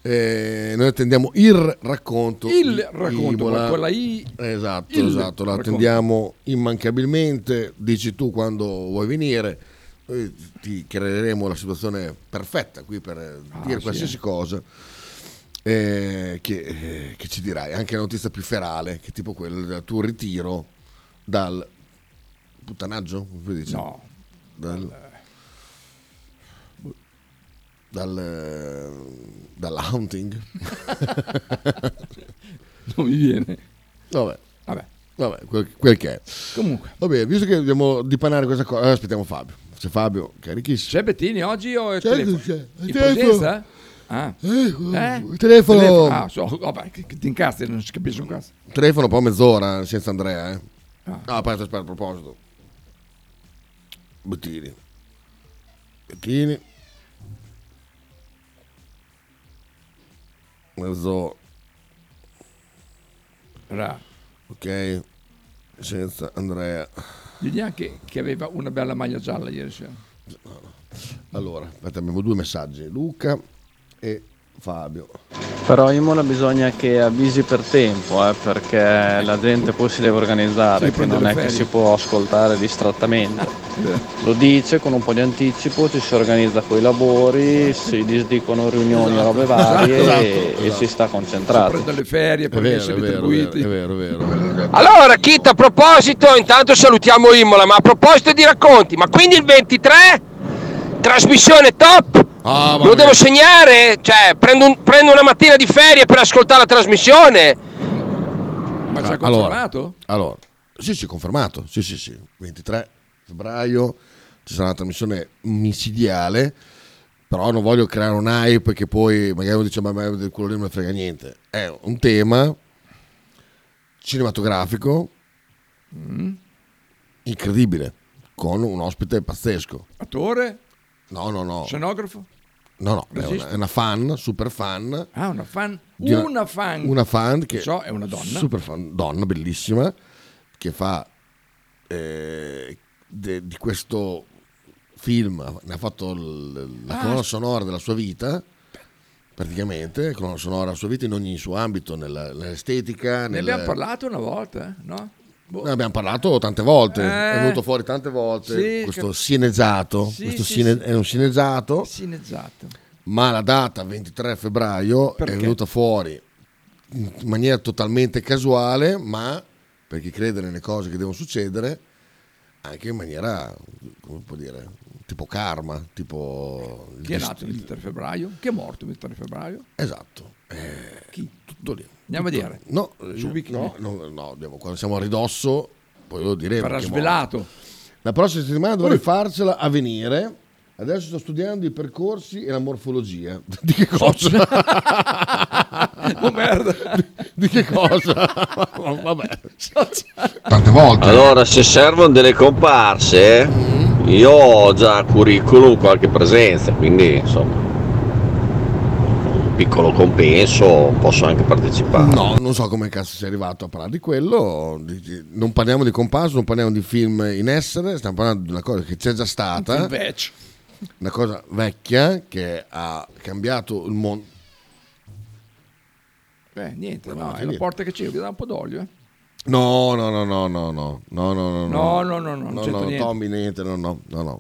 Eh, noi attendiamo il racconto. Il racconto, Imola. con la I. Esatto, Il esatto, lo attendiamo immancabilmente. Dici tu quando vuoi venire. Noi ti creeremo la situazione perfetta qui per eh, Ah, dire sì, qualsiasi eh. cosa. eh, che, eh, che ci dirai anche la notizia più ferale, che tipo quella del tuo ritiro dal puttanaggio? Come dice? No. Dal, dal, eh, dall'hunting. [LAUGHS] non mi viene. Vabbè. Vabbè. Vabbè, quel, quel che è. Comunque. Vabbè, visto che dobbiamo dipanare questa cosa, allora aspettiamo Fabio. C'è Fabio, carichissimo. C'è Bettini oggi o è C'è, telefono? c'è. In Il telefono. Ah. Eh, il telefono. Ah, so, vabbè, che, che ti incazzi, non si capisce un cazzo. Telefono un po' mezz'ora senza Andrea, eh. Ah. Ah, aspetta, aspetta, a proposito. Bettini. Bettini. Mezz'ora. Ra. Ok. Senza Andrea. Digli anche che aveva una bella maglia gialla ieri sera. Allora, aspetta, abbiamo due messaggi. Luca e Fabio. Però Imola bisogna che avvisi per tempo, eh, perché la gente poi si deve organizzare, Sì, non è che si può ascoltare distrattamente. Lo dice con un po' di anticipo, ci si organizza con i lavori, si disdicono riunioni e robe varie Esatto, e, esatto. e si sta concentrati. Prende le ferie, vero, essere è vero, è retribuiti. vero, è vero, è vero. Allora, Kit, a proposito, intanto salutiamo Imola, ma a proposito di racconti, ma quindi il 23? Trasmissione top? Ah, Lo devo segnare? Cioè, prendo, un- prendo una mattina di ferie per ascoltare la trasmissione? Ma già Ah, confermato? Allora, sì, sì, confermato. Sì, sì, sì. 23 febbraio ci sarà una trasmissione micidiale. Però non voglio creare un hype che poi magari uno dice ma del quello lì non me ne frega niente. È un tema cinematografico Mm. incredibile, con un ospite pazzesco. Attore? No, no, no. Scenografo? No, no, è una, è una fan, super fan. Ah, una fan? di Una, fan. Una fan che So, è una donna. Super fan, donna bellissima, che fa eh, de- di questo film, ne ha fatto l- la Ah, colonna sonora della sua vita, praticamente, colonna sonora della sua vita in ogni suo ambito, nella- nell'estetica. Ne nel- abbiamo parlato una volta, no? Boh. Ne abbiamo parlato tante volte, Eh. è venuto fuori tante volte Sì, questo che- sceneggiato, Sì, questo sì, sì. è un sceneggiato, Sceneggiato. ma la data 23 febbraio Perché? è venuta fuori in maniera totalmente casuale, ma per chi crede nelle cose che devono succedere, anche in maniera, come può dire, tipo karma, tipo... Chi è nato il 23 febbraio? Chi è morto il 23 febbraio? Esatto. Eh, Chi? Tutto lì. Andiamo a dire. No, eh, no, no, no, abbiamo- quando siamo a ridosso, poi lo diremo. Verrà chi è svelato. La prossima settimana dovrei farcela a venire. Adesso sto studiando i percorsi e la morfologia. [LAUGHS] Di che cosa? [LAUGHS] Oh merda. Di che cosa? [LAUGHS] Vabbè. Tante volte. Allora, se servono delle comparse, io ho già curriculum, qualche presenza, quindi insomma, piccolo compenso, posso anche partecipare. No, non so come cazzo sei arrivato a parlare di quello. Non parliamo di comparso, non parliamo di film in essere, stiamo parlando di una cosa che c'è già stata. Invece. Una cosa vecchia che ha cambiato il mondo. Beh, niente, no, è la porta che c'è, vi dà un po' d'olio. Eh. No, no, no, no, no, no, no, no, no, No, no, no, no, non no, no, niente. Tommy, niente, no, no, no, no.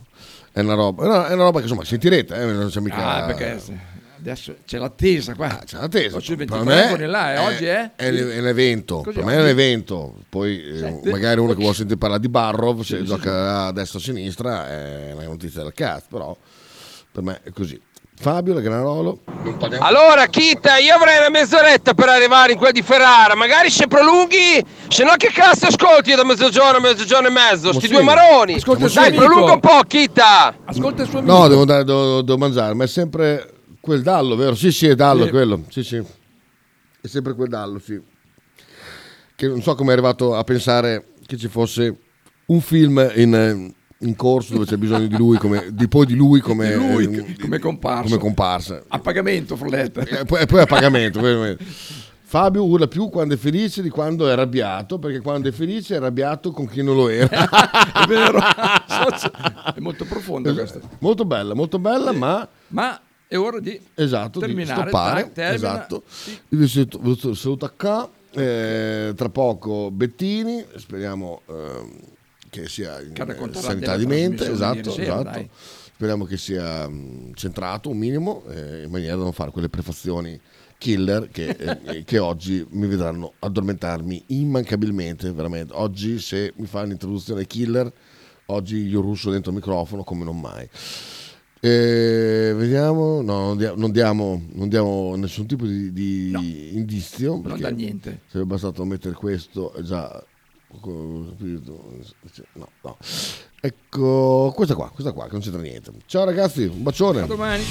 È una roba, è una, è una roba che insomma sentirete, eh, non c'è mica... Ah, perché adesso c'è l'attesa qua. c'è l'attesa. Oggi è il Per 23 me là, e oggi è? È, l- è un evento, Così per me è un oggi- evento. Poi eh, magari uno che vuole sentire parlare di Barrov, se Sì, sì, gioca a destra o a sinistra, è una notizia del cazzo, però per me è così. Fabio, la Granarolo. Allora, Kita, io avrei una mezz'oretta per arrivare in quella di Ferrara. Magari se prolunghi, se no che cazzo ascolti io da mezzogiorno a mezzogiorno e mezzo? Sti sì. due maroni. Ascolta il suo Dai, amico. prolunga un po', Kita. Ascolta il suo amico. No, devo, andare, devo, devo mangiare, ma è sempre quel dallo, vero? Sì, sì, è dallo, Sì. quello. Sì, sì. È sempre quel dallo, sì. Che non so come è arrivato a pensare che ci fosse un film in, in corso dove c'è bisogno di lui, come, di poi di lui come, lui, eh, come comparsa. come comparsa. A pagamento, Fruletta. E poi, poi a pagamento. Fabio urla più quando è felice di quando è arrabbiato, perché quando è felice è arrabbiato con chi non lo era. [LAUGHS] è vero. è molto profonda questa. Molto bella, molto bella, ma... Ma è ora di Esatto, terminare. di stoppare. Termina. esatto. Vi saluto, qua. eh, tra poco Bettini, speriamo ehm, che sia in Che sanità di mente. Esatto, di sera, esatto. Speriamo che sia mh, centrato un minimo, eh, in maniera da non fare quelle prefazioni killer che, [LAUGHS] eh, che oggi mi vedranno addormentarmi immancabilmente, veramente. Oggi se mi fa un'introduzione killer, oggi io russo dentro il microfono come non mai. Eh, vediamo, no, non dia- non diamo, non diamo nessun tipo di, di indizio. non perché dà niente. Sarebbe bastato mettere questo è già. No, no. Ecco, questa qua, questa qua, che non c'entra niente. Ciao ragazzi, un bacione. A domani.